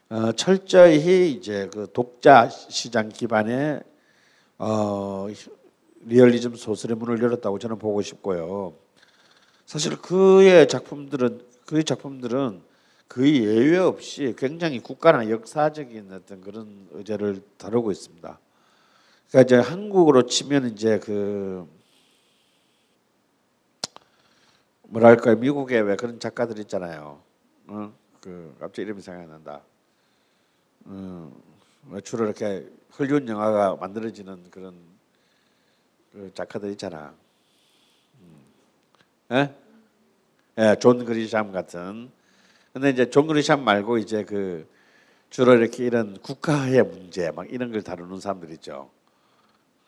어, 철저히 이제 그 독자 시장 기반의 어, 리얼리즘 소설의 문을 열었다고 저는 보고 싶고요. 사실 그의 작품들은 그의 작품들은 거의 예외 없이 굉장히 국가나 역사적인 어떤 그런 의제를 다루고 있습니다. 그러니까 이제 한국으로 치면 이제 그 뭐랄까 미국에 왜 그런 작가들 있잖아요. 어? 그 갑자기 이름이 생각이 난다. 어, 주로 이렇게 헐리우드 영화가 만들어지는 그런 그 작가들 있잖아. 음. 예? 예, 존 그리샴 같은. 근데 이제 존 그리샴 말고 이제 그 주로 이렇게 이런 국가의 문제 막 이런 걸 다루는 사람들 있죠.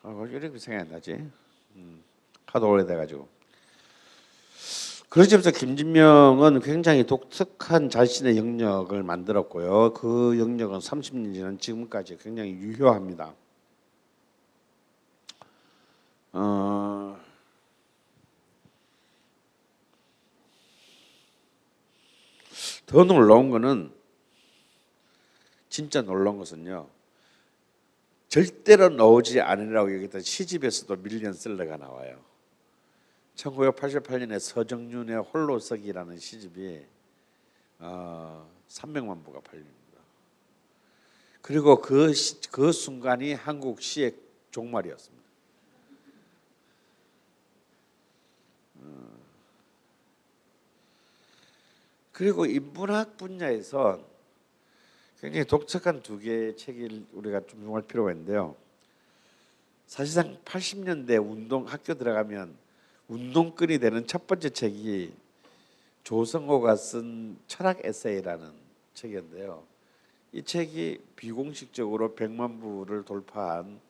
어, 이렇게 생각이 나지. 음, 하도 오래돼가지고. 점에서 김진명은 굉장히 독특한 자신의 영역을 만들었고요. 그 영역은 30년 지난 지금까지 굉장히 유효합니다. 어, 더 놀라운 거는 진짜 놀라운 것은요. 절대로 나오지 않으라고 얘기했던 시집에서도 밀리언 셀러가 나와요. 1988년에 서정윤의 홀로서기라는 시집이 어, 300만 부가 팔립니다. 그리고 그, 시- 그 순간이 한국 시의 종말이었습니다. 어, 그리고 인문학 분야에서 굉장히 독특한 두 개의 책을 우리가 좀 용할 필요가 있는데요. 사실상 80년대 운동 학교 들어가면 운동끈이 되는 첫 번째 책이 조성호가 쓴 철학 에세이라는 책이었는데요. 이 책이 비공식적으로 100만 부를 돌파한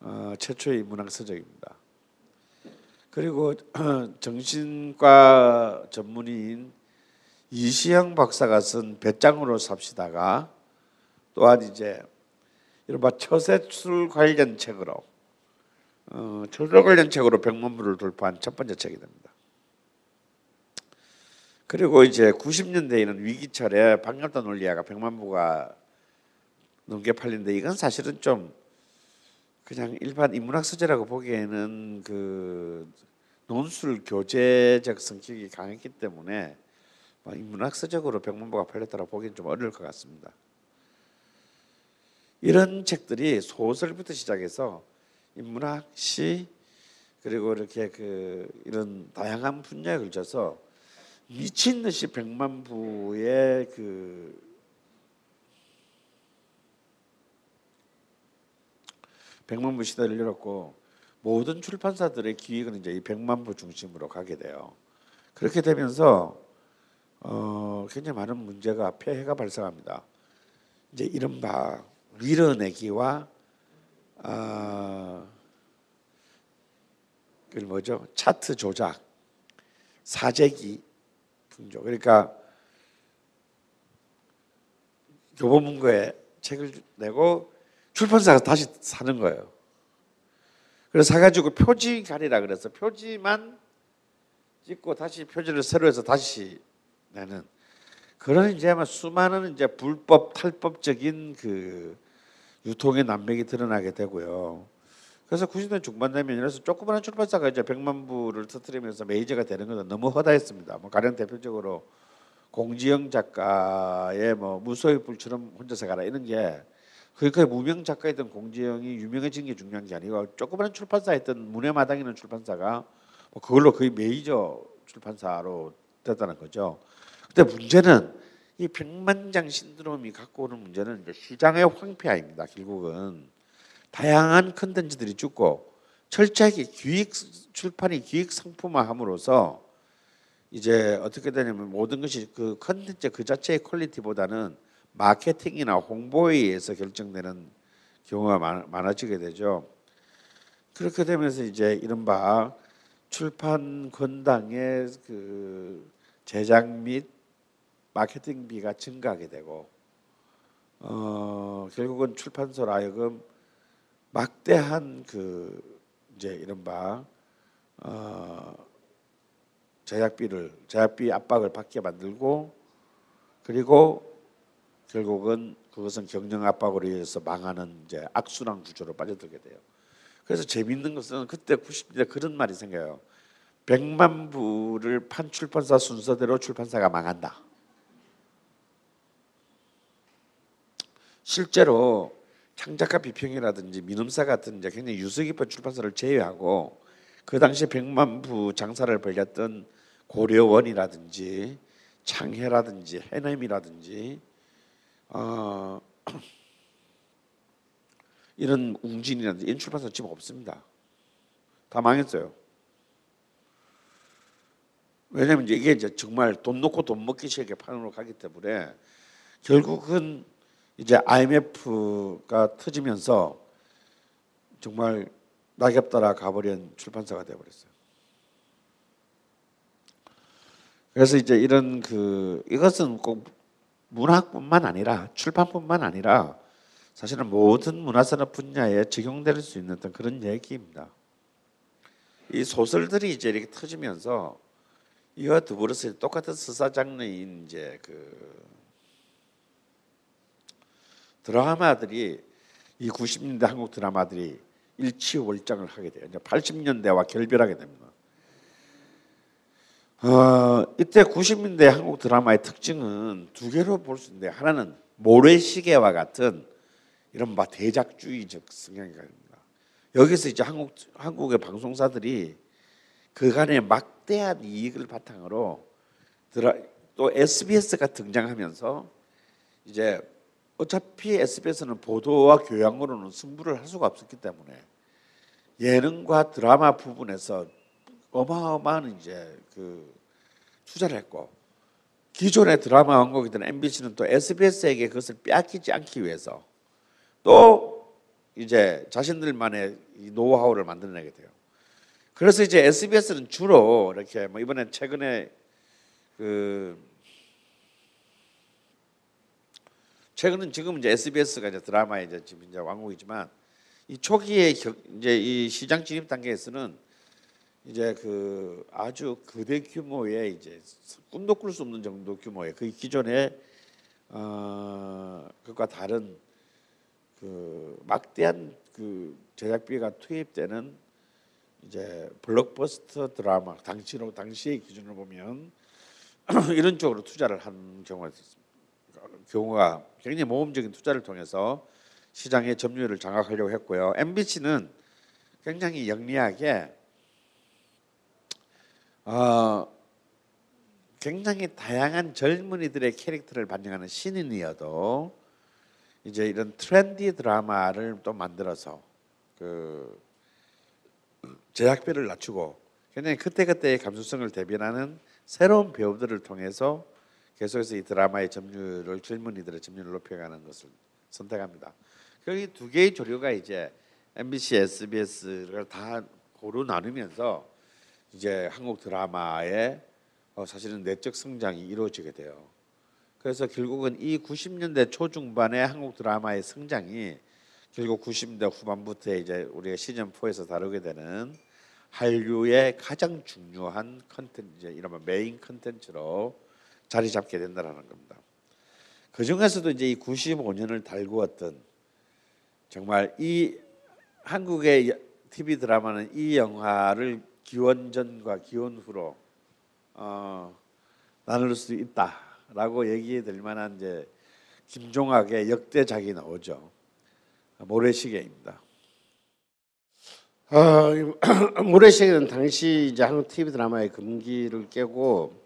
어, 최초의 인문학 서적입니다. 그리고 정신과 전문의인 이시영 박사가 쓴 배짱으로 삽시다가 또한 이제 이른바 처세술 관련 책으로 어, 처세 관련 책으로 100만 부를 돌파한 첫 번째 책이 됩니다. 그리고 이제 90년대에는 위기철에 방열단 논리아가 100만 부가 넘게 팔린데 이건 사실은 좀 그냥 일반 인문학 서재라고 보기에는 그 논술 교재적 성격이 강했기 때문에 막 인문학 서적으로 100만 부가 팔렸다고 보기는 좀 어려울 것 같습니다. 이런 책들이 소설부터 시작해서 인문학, 시 그리고 이렇게 그 이런 다양한 분야에 걸쳐서 미친 듯이 100만 부의 그 백만 부 시대를 열었고 모든 출판사들의 기획은 이제 이 백만 부 중심으로 가게 돼요. 그렇게 되면서 어, 굉장히 많은 문제가 폐해가 발생합니다. 이제 이른바 밀어내기와 아, 그 뭐죠? 차트 조작, 사재기 풍조. 그러니까 교보문고에 책을 내고 출판사가 다시 사는 거예요. 그래서 사가지고 표지 가리라 그래서 표지만 찍고 다시 표지를 새로 해서 다시 내는 그런 이제 아마 수많은 이제 불법 탈법적인 그 유통의 난맥이 드러나게 되고요. 그래서 90년 중반 되면 이래서 조그마한 출판사가 이제 100만 부를 터뜨리면서 메이저가 되는 것은 너무 허다했습니다. 뭐 가령 대표적으로 공지영 작가의 뭐 무소의 불처럼 혼자서 가라 이런 게 그러니까 무명 작가였던 공지영이 유명해진 게 중요한 게 아니고 조그마한 출판사였던 문해마당이는 출판사가 뭐 그걸로 거의 메이저 출판사로 됐다는 거죠. 근데 문제는 이 백만장 신드롬이 갖고 오는 문제는 시장의 황폐화입니다. 결국은 다양한 컨텐츠들이 죽고 철저하게 기획 출판이 기획 상품화함으로써 이제 어떻게 되냐면 모든 것이 그 컨텐츠 그 자체의 퀄리티보다는 마케팅이나 홍보에 의해서 결정되는 경우가 많, 많아지게 되죠. 그렇게 되면서 이제 이른바 출판 권당의 그 제작 및 마케팅비가 증가하게 되고 어 결국은 출판사로 하여금 막대한 그 이제 이른바 어 제작비를 제작비 압박을 받게 만들고 그리고 결국은 그것은 경영 압박으로 인해서 망하는 이제 악순환 구조로 빠져들게 돼요. 그래서 재밌는 것은 그때 90년대 그런 말이 생겨요. 100만 부를 판 출판사 순서대로 출판사가 망한다. 실제로 창작가 비평이라든지 민음사 같은 이제 굉장히 유서 깊은 출판사를 제외하고 그 당시 100만 부 장사를 벌였던 고려원이라든지 창해라든지 해냄이라든지 어, 이런 웅진이라든지 이런 출판사 지금 없습니다. 다 망했어요. 왜냐하면 이게 이제 정말 돈 놓고 돈 먹기 식의 판으로 가기 때문에 결국은 이제 IMF가 터지면서 정말 낙엽 따라 가버린 출판사가 되어버렸어요. 그래서 이제 이런 그 이것은 꼭 문학뿐만 아니라 출판뿐만 아니라 사실은 모든 문화산업 분야에 적용될 수 있는 어떤 그런 얘기입니다. 이 소설들이 이제 이렇게 터지면서 이와 더불어서 똑같은 서사 장르인 이제 그 드라마들이 이 90년대 한국 드라마들이 일치월장을 하게 돼요. 이제 80년대와 결별하게 됩니다. 어, 이때 90년대 한국 드라마의 특징은 두 개로 볼 수 있는데 하나는 모래시계와 같은 이런 바 대작주의적 성향입니다. 여기서 이제 한국 한국의 방송사들이 그간의 막대한 이익을 바탕으로 드라, 또 SBS가 등장하면서 이제 어차피 SBS는 보도와 교양으로는 승부를 할 수가 없었기 때문에 예능과 드라마 부분에서 어마어마한 이제 그 투자를 했고 기존의 드라마 왕국이던 MBC는 또 SBS에게 그것을 빼앗기지 않기 위해서 또 이제 자신들만의 이 노하우를 만들어내게 돼요. 그래서 이제 SBS는 주로 이렇게 뭐 이번에 최근에 그 최근은 지금 이제 SBS가 이제 드라마에 이제 지금 이제 왕국이지만 이 초기에 겨, 이제 이 시장 진입 단계에서는 이제 그 아주 거대 규모의 이제 꿈도 꿀 수 없는 정도 규모의 그 기존의 어 그과 다른 그 막대한 그 제작비가 투입되는 이제 블록버스터 드라마 당시로 당시의 기준으로 보면 이런 쪽으로 투자를 한 경우가 있었습니다. 경우가 굉장히 모험적인 투자를 통해서 시장의 점유율을 장악하려고 했고요. MBC는 굉장히 영리하게 어, 굉장히 다양한 젊은이들의 캐릭터를 반영하는 신인이어도 이제 이런 트렌디 드라마를 또 만들어서 그 제작비를 낮추고 굉장히 그때그때의 감수성을 대변하는 새로운 배우들을 통해서 계속해서 이 드라마의 점유율을 젊은이들의 점유율을 높여가는 것을 선택합니다. 여기 두 개의 조류가 이제 MBC, SBS를 다 고루 나누면서 이제 한국 드라마의 어 사실은 내적 성장이 이루어지게 돼요. 그래서 결국은 이 90년대 초중반의 한국 드라마의 성장이 결국 90년대 후반부터 이제 우리가 시즌 4에서 다루게 되는 한류의 가장 중요한 컨텐츠, 이른바 메인 컨텐츠로 자리 잡게 된다라는 겁니다. 그 중에서도 이제 이 95년을 달구었던 정말 이 한국의 TV 드라마는 이 영화를 기원 전과 기원 후로 어, 나눌 수 있다라고 얘기해 될 만한 이제 김종학의 역대작이 나오죠. 모래시계입니다. 어, 모래시계는 당시 이제 한국 TV 드라마의 금기를 깨고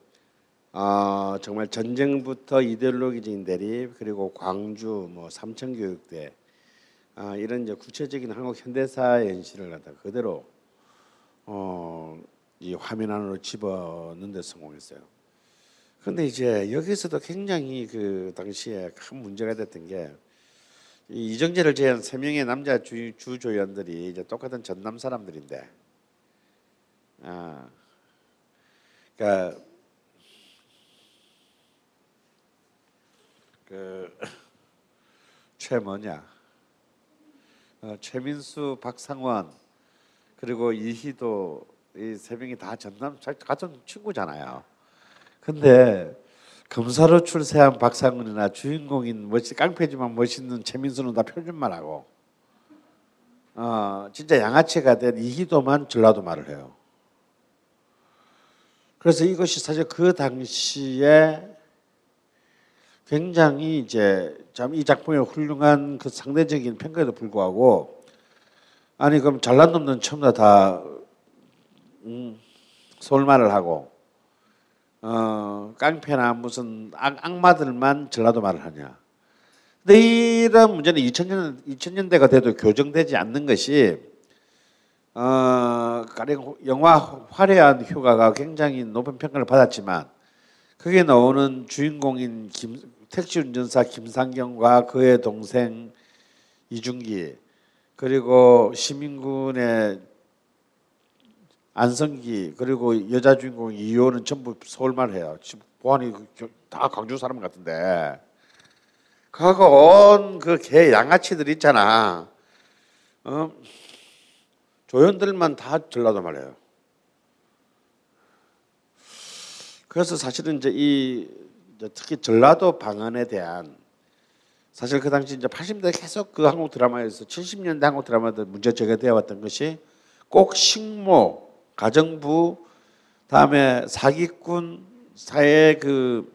어, 정말 전쟁부터 이데올로기적인 대립 그리고 광주 뭐 삼천교육대 아, 이런 이제 구체적인 한국 현대사의 현실을 갖다 그대로 어, 이 화면 안으로 집어넣는 데 성공했어요. 그런데 이제 여기서도 굉장히 그 당시에 큰 문제가 됐던 게 이정재를 제한 세 명의 남자 주, 주조연들이 이제 똑같은 전남 사람들인데, 아, 그러니까 그 최 뭐냐, 어, 최민수, 박상원 그리고 이희도 이세 명이 다 전남 같은 친구잖아요. 근데 검사로 출세한 박상훈이나 주인공인 멋지 깡패지만 멋있는 최민수는 다 표준말하고 어 진짜 양아치가 된 이희도만 전라도 말을 해요. 그래서 이것이 사실 그 당시에 굉장히 이제 참 이 작품의 훌륭한 그 상대적인 평가에도 불구하고 아니 그럼 잘난 놈들은 처음부터 다 음, 서울말을 하고 어, 깡패나 무슨 악, 악마들만 전라도 말을 하냐. 근데 이런 문제는 2000년 2000년대가 돼도 교정되지 않는 것이 어, 가령 영화 화려한 휴가가 굉장히 높은 평가를 받았지만 거기에 나오는 주인공인 김, 택시 운전사 김상경과 그의 동생 이준기 그리고 시민군의 안성기 그리고 여자 주인공 이효는 전부 서울말 해요. 보안이 다 광주 사람 같은데 그하고 온 그 개 양아치들 있잖아. 어? 조연들만 다 전라도 말해요. 그래서 사실은 이제 이 특히 전라도 방언에 대한 사실 그 당시 이제 80년대 계속 그 한국 드라마에서 70년대 한국 드라마들 문제 제기되어 왔던 것이 꼭 식모 가정부 다음에 사기꾼 사회 그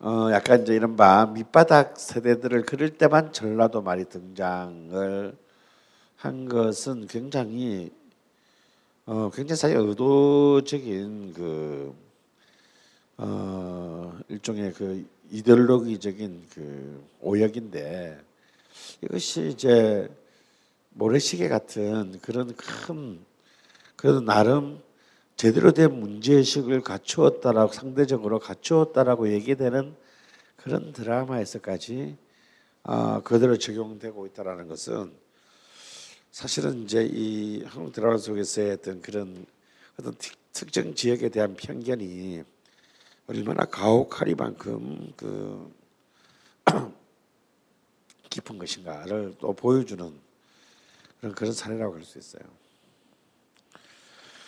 어, 약간 이제 이른바 밑바닥 세대들을 그릴 때만 전라도 말이 등장을 한 것은 굉장히 어, 굉장히 사실 의도적인 그 어, 일종의 그 이데올로기적인 그 오역인데 이것이 이제 모래시계 같은 그런 큰 그래도 나름 제대로 된 문제의식을 갖추었다라고 상대적으로 갖추었다라고 얘기되는 그런 드라마에서까지 아, 그대로 적용되고 있다라는 것은 사실은 이제 이 한국 드라마 속에서의 어떤 그런 어떤 특- 특정 지역에 대한 편견이 얼마나 가혹하리만큼 그 깊은 것인가를 또 보여주는 그런 그런 사례라고 할 수 있어요.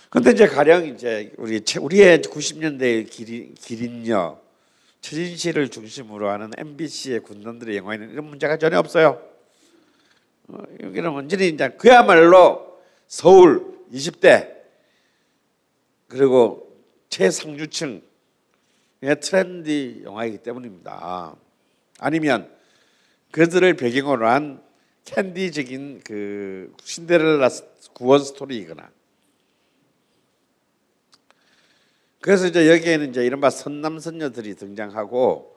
근데 이제 가령 이제 우리 최- 우리의 90년대 기린, 기린녀 최진실을 중심으로 하는 MBC의 군단들의 영화에는 이런 문제가 전혀 없어요. 어, 여기는 완전히 이제 그야말로 서울 20대 그리고 최상류층의 트렌디 영화이기 때문입니다. 아니면 그들을 배경으로 한 캔디적인 그 신데렐라 구원 스토리이거나 그래서 이제 여기에는 이제 이른바 선남선녀들이 등장하고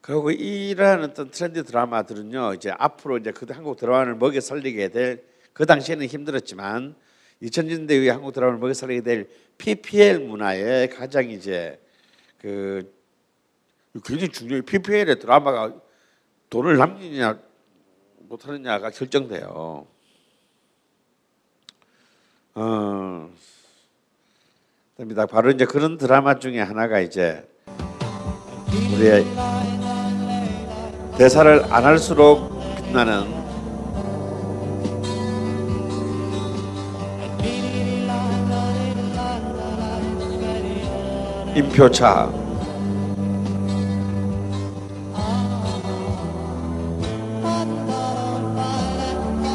그리고 이러한 어떤 트렌디 드라마들은요 이제 앞으로 이제 그 한국 드라마를 먹여 살리게 될 그 당시에는 힘들었지만 2000년대 이후에 한국 드라마를 먹여 살리게 될 PPL 문화의 가장 이제 그 굉장히 중요해 PPL의 드라마가 돈을 남기느냐 못하느냐가 결정돼요. 어, 됩니다. 바로 이제 그런 드라마 중에 하나가 이제 우리의 대사를 안 할수록 빛나는 임표차.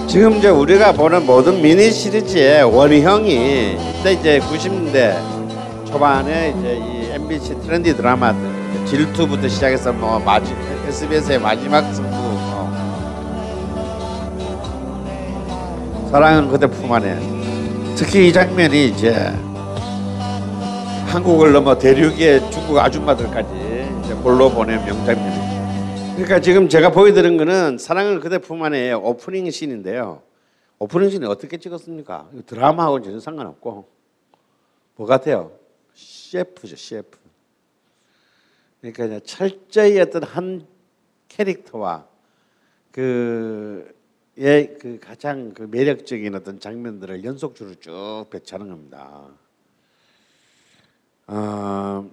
지금 이제 우리가 보는 모든 미니 시리즈의 원형이 이때 이제 90년대 초반에 이제 이 MBC 트렌디 드라마들 질투부터 시작해서 뭐 마지 SBS의 마지막 승부 뭐. 사랑은 그대 품 안에. 특히 이 장면이 이제 한국을 넘어 대륙의 중국 아줌마들까지 이제 홀로 보낸 명장면이죠. 그러니까 지금 제가 보여드린 거는 사랑은 그대 품 안에 오프닝 씬인데요. 오프닝 씬이 어떻게 찍었습니까? 드라마하고는 전혀 상관없고 뭐 같아요? 셰프죠, 셰프. 그러니까 철저히 어떤 한 캐릭터와 그의 그 가장 그 매력적인 어떤 장면들을 연속주로 쭉 배치하는 겁니다. 어,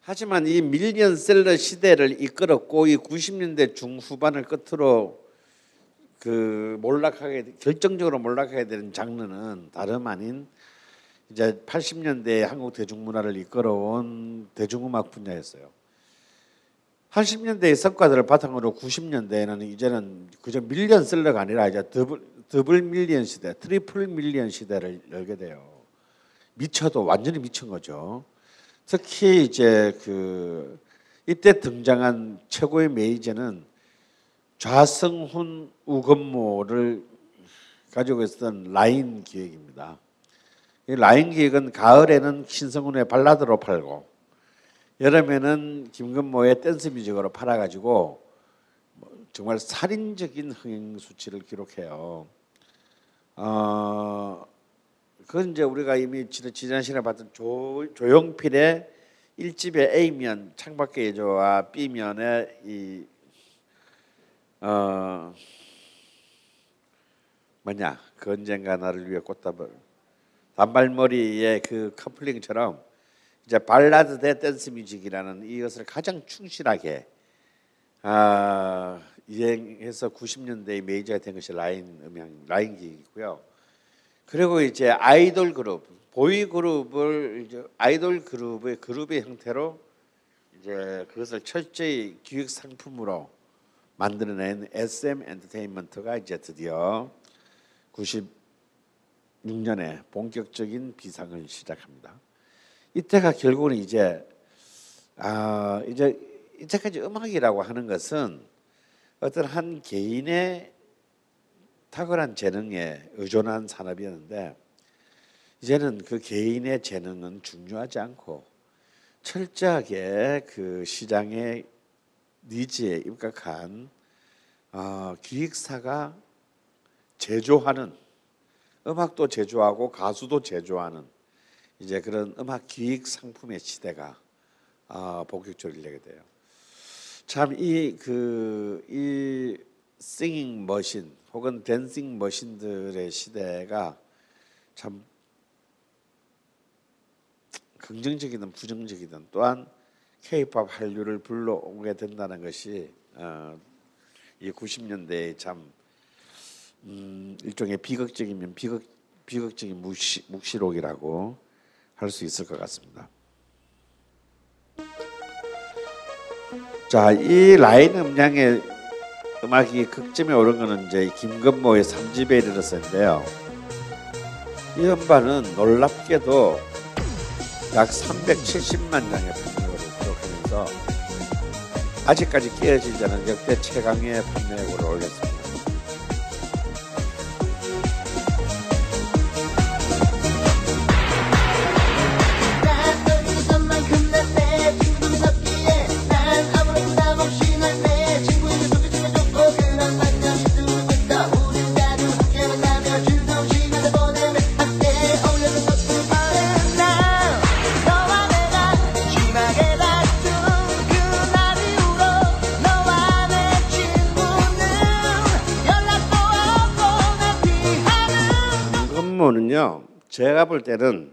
하지만 이 밀리언셀러 시대를 이끌었고 이 90년대 중후반을 끝으로 그 몰락하게 결정적으로 몰락하게 되는 장르는 다름 아닌 이제 80년대 한국 대중문화를 이끌어온 대중음악 분야였어요. 80년대의 성과들을 바탕으로 90년대에는 이제는 그저 밀리언셀러가 아니라 이제 더블, 더블 million 시대, triple million 시대를 열게 돼요. 미쳐도 완전히 미친 거죠. 특히 이제 그 이때 등장한 최고의 메이저는 좌승훈 우건모를 가지고 있었던 라인 기획입니다. 이 라인 기획은 가을에는 신승훈의 발라드로 팔고 여름에는 김건모의 댄스 뮤직으로 팔아가지고 뭐 정말 살인적인 흥행 수치를 기록해요. 어, 그건 이제 우리가 이미 지난 시간에 봤던 조, 조용필의 1집의 A면 창밖의 예조와 B면의 이 어, 뭐냐 그 언젠가 나를 위해 꽃다발 단발머리의 그 coupling처럼 이제 발라드 대 댄스 뮤직이라는 이것을 가장 충실하게 아, 이행해서 90년대의 메이저가 된 것이 라인 음향 라인 기획이고요. 그리고 이제 아이돌 그룹, 보이 그룹을 이제 아이돌 그룹의 그룹의 형태로 이제 그것을 철저히 기획 상품으로 만들어낸 SM 엔터테인먼트가 이제 드디어 90 6년에 본격적인 비상을 시작합니다. 이때가 결국은 이제 아 이제 이때까지 음악이라고 하는 것은 어떤 한 개인의 탁월한 재능에 의존한 산업이었는데 이제는 그 개인의 재능은 중요하지 않고 철저하게 그 시장의 니즈에 입각한 어, 기획사가 제조하는 음악도 제조하고 가수도 제조하는 이제 그런 음악 기획 상품의 시대가 어, 본격적으로 열리게 돼요. 참 이 그이 싱잉 머신 혹은 댄싱 머신들의 시대가 참 긍정적이든 부정적이든 또한 K-팝 한류를 불러오게 된다는 것이 어, 이 90년대의 참 음, 일종의 비극적이면 비극 비극적인 묵시, 묵시록이라고 할 수 있을 것 같습니다. 자, 이 라인 음량의 음악이 극점에 오른 거는 이제 김건모의 3집에 이르렀었는데요. 이 음반은 놀랍게도 약 370만 장의 판매고를 기록하면서 아직까지 깨어지지 않은 역대 최강의 판매고를 올렸습니다. 제가 볼 때는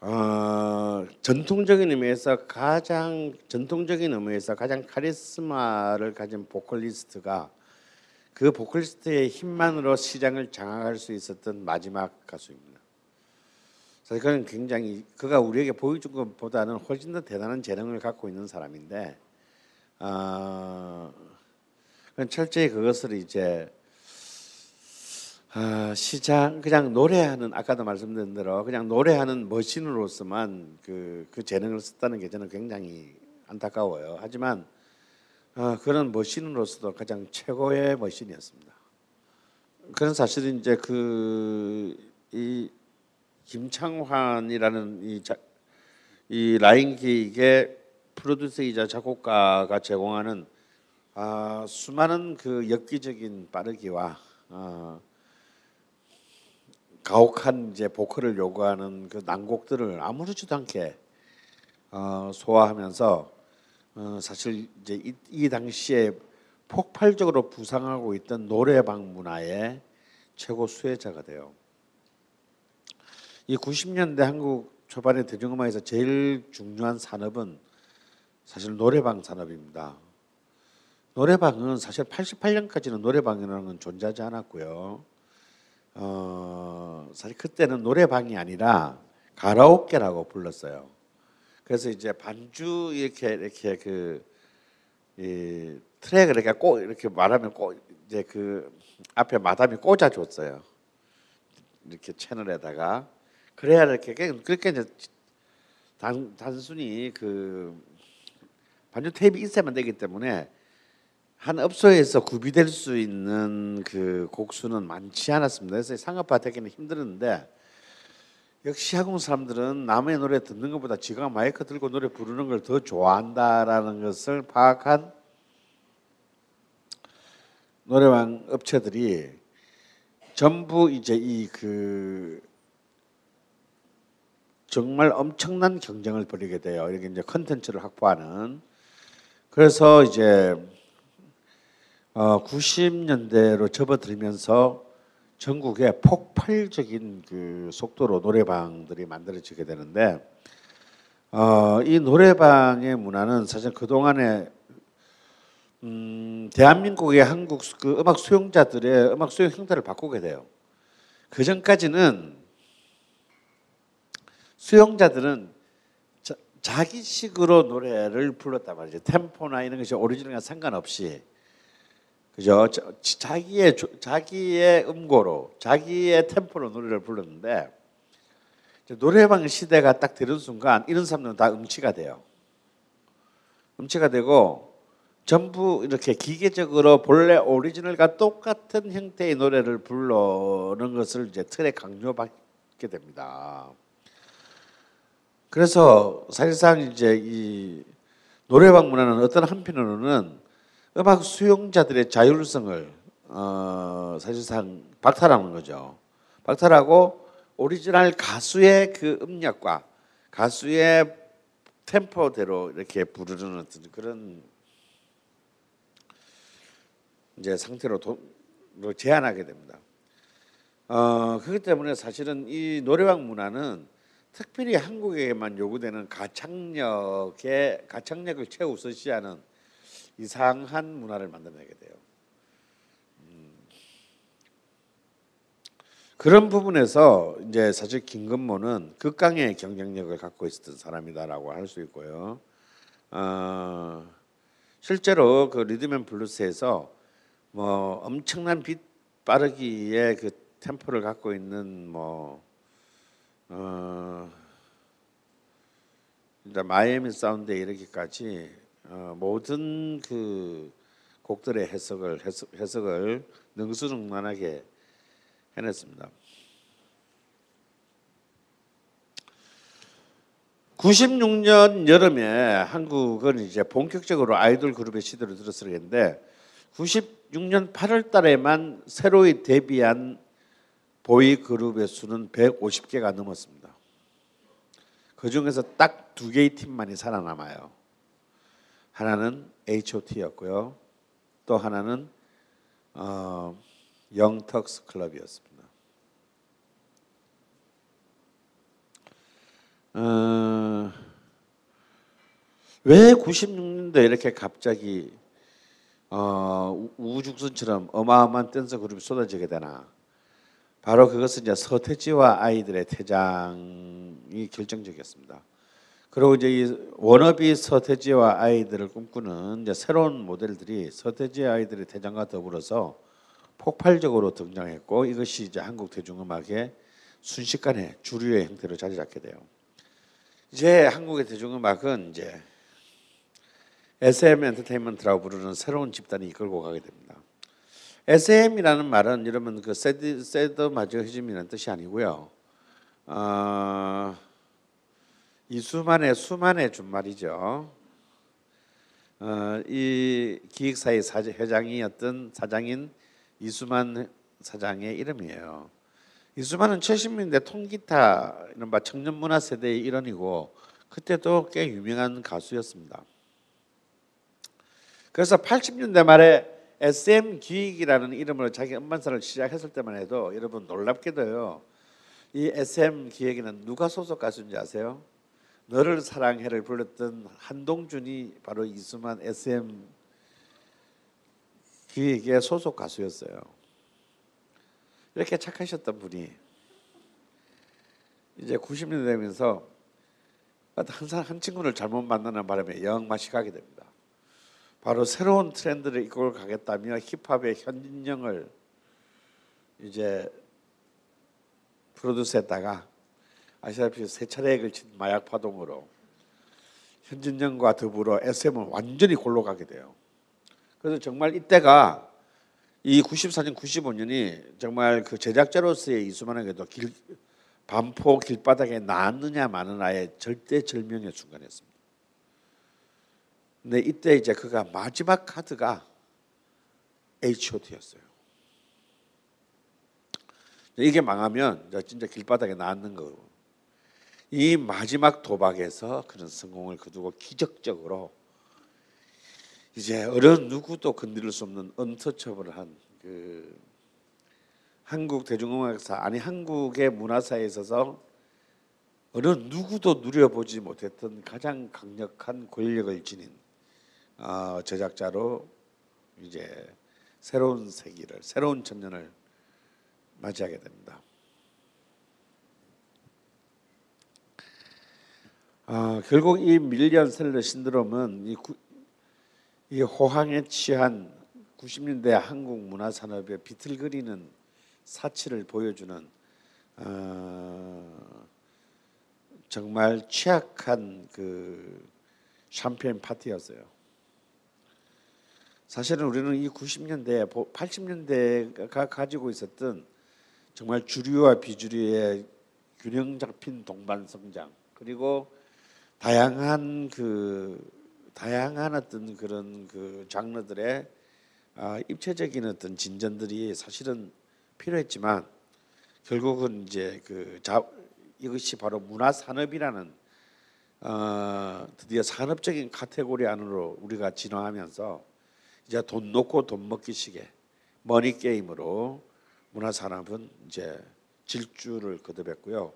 어, 전통적인 의미에서 가장 전통적인 의미에서 가장 카리스마를 가진 보컬리스트가 그 보컬리스트의 힘만으로 시장을 장악할 수 있었던 마지막 가수입니다. 그래서 그는 굉장히 그가 우리에게 보여준 것보다는 훨씬 더 대단한 재능을 갖고 있는 사람인데 어, 철저히 그것을 이제 아, 시장 그냥 노래하는 아까도 말씀드린 대로 그냥 노래하는 머신으로서만 그, 그 재능을 썼다는 게 저는 굉장히 안타까워요. 하지만 어, 그런 머신으로서도 가장 최고의 머신이었습니다. 그런 사실은 이제 그 이 김창환이라는 이, 자, 이 라인기의 프로듀서이자 작곡가가 제공하는 아, 수많은 그 엽기적인 빠르기와 어, 가혹한 이제 보컬을 요구하는 그 난곡들을 아무렇지도 않게 어, 소화하면서 어, 사실 이제 이, 이, 당시에 폭발적으로 부상하고 있던 노래방 문화의 최고 수혜자가 돼요. 이 90년대 한국 초반의 대중음악에서 제일 중요한 산업은 사실 노래방 산업입니다. 노래방은 사실 88년까지는 노래방이라는 건 존재하지 않았고요. 어, 사실 그때는 노래방이 아니라 가라오케라고 불렀어요. 그래서 이제 반주 이렇게 이렇게 그 이, 트랙을 이렇게 꼭 이렇게 말하면 꼭 이제 그 앞에 마담이 꽂아 줬어요. 이렇게 채널에다가 그래야 이렇게 그렇게 이제 단, 단순히 그 반주 테이프 있어야만 되기 때문에 한 업소에서 구비될 수 있는 그 곡수는 많지 않았습니다. 그래서 상업화 되기는 힘들었는데 역시 한국 사람들은 남의 노래 듣는 것보다 지가 마이크 들고 노래 부르는 걸 더 좋아한다라는 것을 파악한 노래방 업체들이 전부 이제 이 그 정말 엄청난 경쟁을 벌이게 돼요. 이렇게 이제 컨텐츠를 확보하는. 그래서 이제 어, 90년대로 접어들면서 전국에 폭발적인 그 속도로 노래방들이 만들어지게 되는데 어, 이 노래방의 문화는 사실 그 동안에 음, 대한민국의 한국 그 음악 수용자들의 음악 수용 형태를 바꾸게 돼요. 그 전까지는 수용자들은 자, 자기식으로 노래를 불렀단 말이죠. 템포나 이런 것이 오리지널과 상관없이 그죠? 자- 자기의 조- 자기의 음고로 자기의 템포로 노래를 불렀는데 노래방 시대가 딱 되는 순간 이런 사람들은 다 음치가 돼요. 음치가 되고 전부 이렇게 기계적으로 본래 오리지널과 똑같은 형태의 노래를 부르는 것을 이제 틀에 강요받게 됩니다. 그래서 사실상 이제 이 노래방 문화는 어떤 한편으로는 음악 수용자들의 자율성을 어, 사실상 박탈하는 거죠. 박탈하고 오리지널 가수의 그 음역과 가수의 템포대로 이렇게 부르는 어떤 그런 이제 상태로 도, 로 제한하게 됩니다. 어, 그렇기 때문에 사실은 이 노래방 문화는 특별히 한국에만 요구되는 가창력의 가창력을 최우선시하는 이상한 문화를 만들어내게 돼요. 음. 그런 부분에서 이제 사실 김건모는 극강의 경쟁력을 갖고 있었던 사람이다라고 할 수 있고요. 어, 실제로 그 리듬앤 블루스에서 뭐 엄청난 빛 빠르기의 그 템포를 갖고 있는 뭐 어, 일단 마이애미 사운드에 이르기까지 어, 모든 그 곡들의 해석을 해석, 해석을 능수능란하게 해냈습니다. 96년 여름에 한국은 이제 본격적으로 아이돌 그룹의 시대로 들어서겠는데 96년 8월 달에만 새로이 데뷔한 보이 그룹의 수는 150개가 넘었습니다. 그 중에서 딱 두 개의 팀만이 살아남아요. 하나는 H.O.T였고요. 또 하나는 어, 영턱스 클럽이었습니다. 어, 왜 96년도에 이렇게 갑자기 어, 우주선처럼 어마어마한 댄서 그룹이 쏟아지게 되나? 바로 그것은 이제 서태지와 아이들의 퇴장이 결정적이었습니다. 그리고 이제 이 워너비 서태지와 아이들을 꿈꾸는 이제 새로운 모델들이 서태지 아이들의 퇴장과 더불어서 폭발적으로 등장했고 이것이 이제 한국 대중음악의 순식간에 주류의 형태로 자리 잡게 돼요. 이제 한국의 대중음악은 이제 SM 엔터테인먼트라고 부르는 새로운 집단이 이끌고 가게 됩니다. SM이라는 말은 여러분 그 sado sado masochism이라는 뜻이 아니고요. 어, 이수만의 수만의 준말이죠. 어, 이 기획사의 사장, 회장이었던 사장인 이수만 사장의 이름이에요. 이수만은 70년대 통기타 이른바 청년 문화 세대의 일원이고 그때도 꽤 유명한 가수였습니다. 그래서 80년대 말에 SM 기획이라는 이름으로 자기 음반사를 시작했을 때만 해도 여러분 놀랍게도요. 이 SM 기획에는 누가 소속 가수인지 아세요? 너를 사랑해를 불렀던 한동준이 바로 이수만 SM 기획의 소속 가수였어요. 이렇게 착하셨던 분이 이제 90년 되면서 항상 한 친구를 잘못 만나는 바람에 영 맛이 가게 됩니다. 바로 새로운 트렌드를 이끌어 가겠다며 힙합의 현진영을 이제 프로듀스했다가 아시다시피 세 차례에 걸친 마약 파동으로 현진영과 더불어 SM은 완전히 골로 가게 돼요. 그래서 정말 이때가 이 94년, 95년이 정말 그 제작자로서의 이수만에게도 길, 반포 길바닥에 나왔느냐 마느냐의 절대 절명의 순간이었습니다. 근데 이때 이제 그가 마지막 카드가 H.O.T였어요. 이게 망하면 진짜 길바닥에 나앉는 거고. 이 마지막 도박에서 그런 성공을 거두고 기적적으로 이제 어느 누구도 건드릴 수 없는 언터처블 한 그 한국 대중음악사 아니 한국의 문화사에 있어서 어느 누구도 누려보지 못했던 가장 강력한 권력을 지닌 어, 제작자로 이제 새로운 세기를 새로운 천년을 맞이하게 됩니다. 아, 결국 이 밀리언 셀러 신드롬은 이, 구, 이 호황에 취한 90년대 한국 문화 산업의 비틀거리는 사치를 보여주는 어, 정말 취약한 그 샴페인 파티였어요. 사실은 우리는 이 90년대, 80년대가 가지고 있었던 정말 주류와 비주류의 균형 잡힌 동반 성장 그리고 다양한 그 다양한 어떤 그런 그 장르들의 아, 입체적인 어떤 진전들이 사실은 필요했지만 결국은 이제 그 자, 이것이 바로 문화 산업이라는 어, 드디어 산업적인 카테고리 안으로 우리가 진화하면서 이제 돈 놓고 돈 먹기식의 머니 게임으로 문화 산업은 이제 질주를 거듭했고요.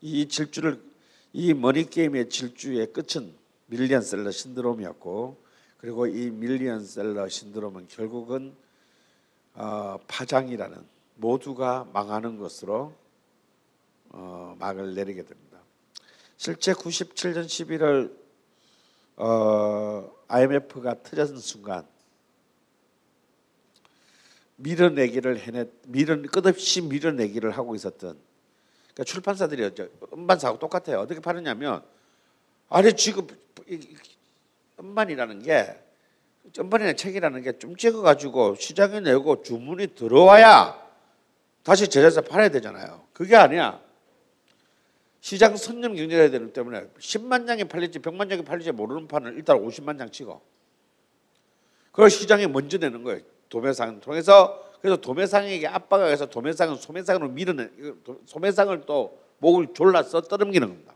이 질주를 이 머니 게임의 질주의 끝은 밀리언셀러 신드롬이었고 그리고 이 밀리언셀러 신드롬은 결국은 어, 파장이라는 모두가 망하는 것으로 어, 막을 내리게 됩니다. 실제 97년 11월 어, IMF가 터졌는 순간 밀어내기를 해냈 밀어 끝없이 밀어내기를 하고 있었던 그러니까 출판사들이 음반사하고 똑같아요. 어떻게 파느냐면 아니 지금 음반이라는 게 음반이나 책이라는 게 좀 찍어가지고 시장에 내고 주문이 들어와야 다시 제자리에서 팔아야 되잖아요. 그게 아니야. 시장 선점 경제해야 되기 때문에 10만 장이 팔릴지 100만 장이 팔릴지 모르는 판을 일단 50만 장 찍어. 그걸 시장에 먼저 내는 거예요. 도매상 통해서 그래서 도매상에게 압박을 해서 도매상은 소매상으로 밀어내 소매상을 또 목을 졸라서 떠넘기는 겁니다.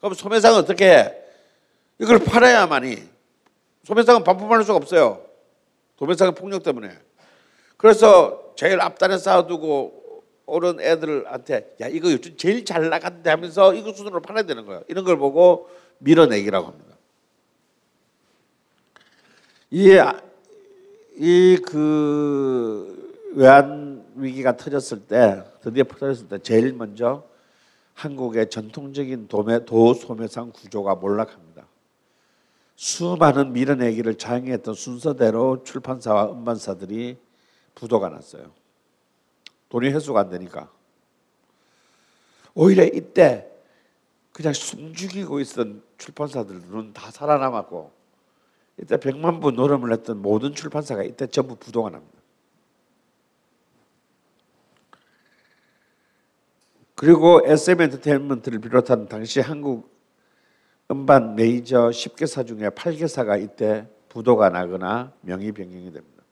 그럼 소매상은 어떻게 해? 이걸 팔아야만이 소매상은 반품할 수가 없어요. 도매상의 폭력 때문에. 그래서 제일 앞단에 쌓아두고 오른 애들한테 야 이거 요즘 제일 잘 나간다 하면서 이거 수준으로 팔아야 되는 거예요. 이런 걸 보고 밀어내기라고 합니다. 이그 외환 위기가 터졌을 때 드디어 터졌을 때 제일 먼저 한국의 전통적인 도매, 도소매상 구조가 몰락합니다. 수많은 밀어내기를 자행했던 순서대로 출판사와 음반사들이 부도가 났어요. 돈이 회수가 안 되니까. 오히려 이때 그냥 숨죽이고 있던 출판사들은 다 살아남았고 이때 백만 부 노름을 했던 모든 출판사가 이때 전부 부도가 납니다. 그리고 SM 엔터테인먼트를 비롯한 당시 한국 음반 메이저 10개사 중에 8개사가 이때 부도가 나거나 명의 변경이 됩니다.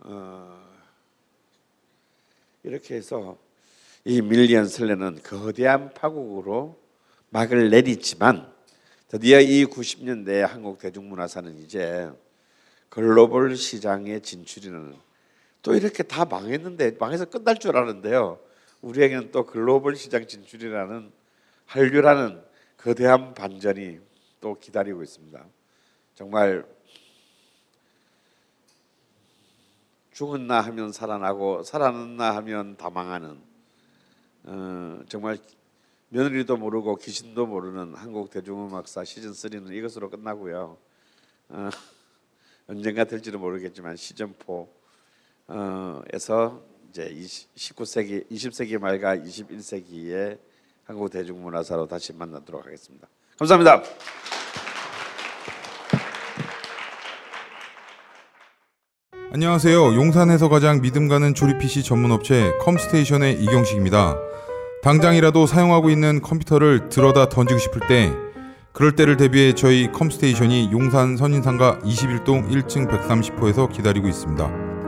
어, 이렇게 해서 이 밀리언 슬레는 거대한 파국으로 막을 내리지만 드디어 이 90년대 한국 대중문화사는 이제 글로벌 시장에 진출이는 또 이렇게 다 망했는데 망해서 끝날 줄 알았는데요. 우리에게는 또 글로벌 시장 진출이라는 한류라는 거대한 반전이 또 기다리고 있습니다. 정말 죽었나 하면 살아나고 살아났나 하면 다 망하는 어, 정말 며느리도 모르고 귀신도 모르는 한국 대중음악사 시즌 3는 이것으로 끝나고요. 어, 언젠가 될지도 모르겠지만 시즌 4에서 이제 19세기 20세기 말과 21세기의 한국 대중문화사로 다시 만나도록 하겠습니다. 감사합니다. 안녕하세요. 용산에서 가장 믿음 가는 조립 PC 전문 업체 컴스테이션의 이경식입니다. 당장이라도 사용하고 있는 컴퓨터를 들어다 던지고 싶을 때 그럴 때를 대비해 저희 컴스테이션이 용산 선인상가 21동 1층 130호에서 기다리고 있습니다.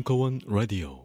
벙커원 라디오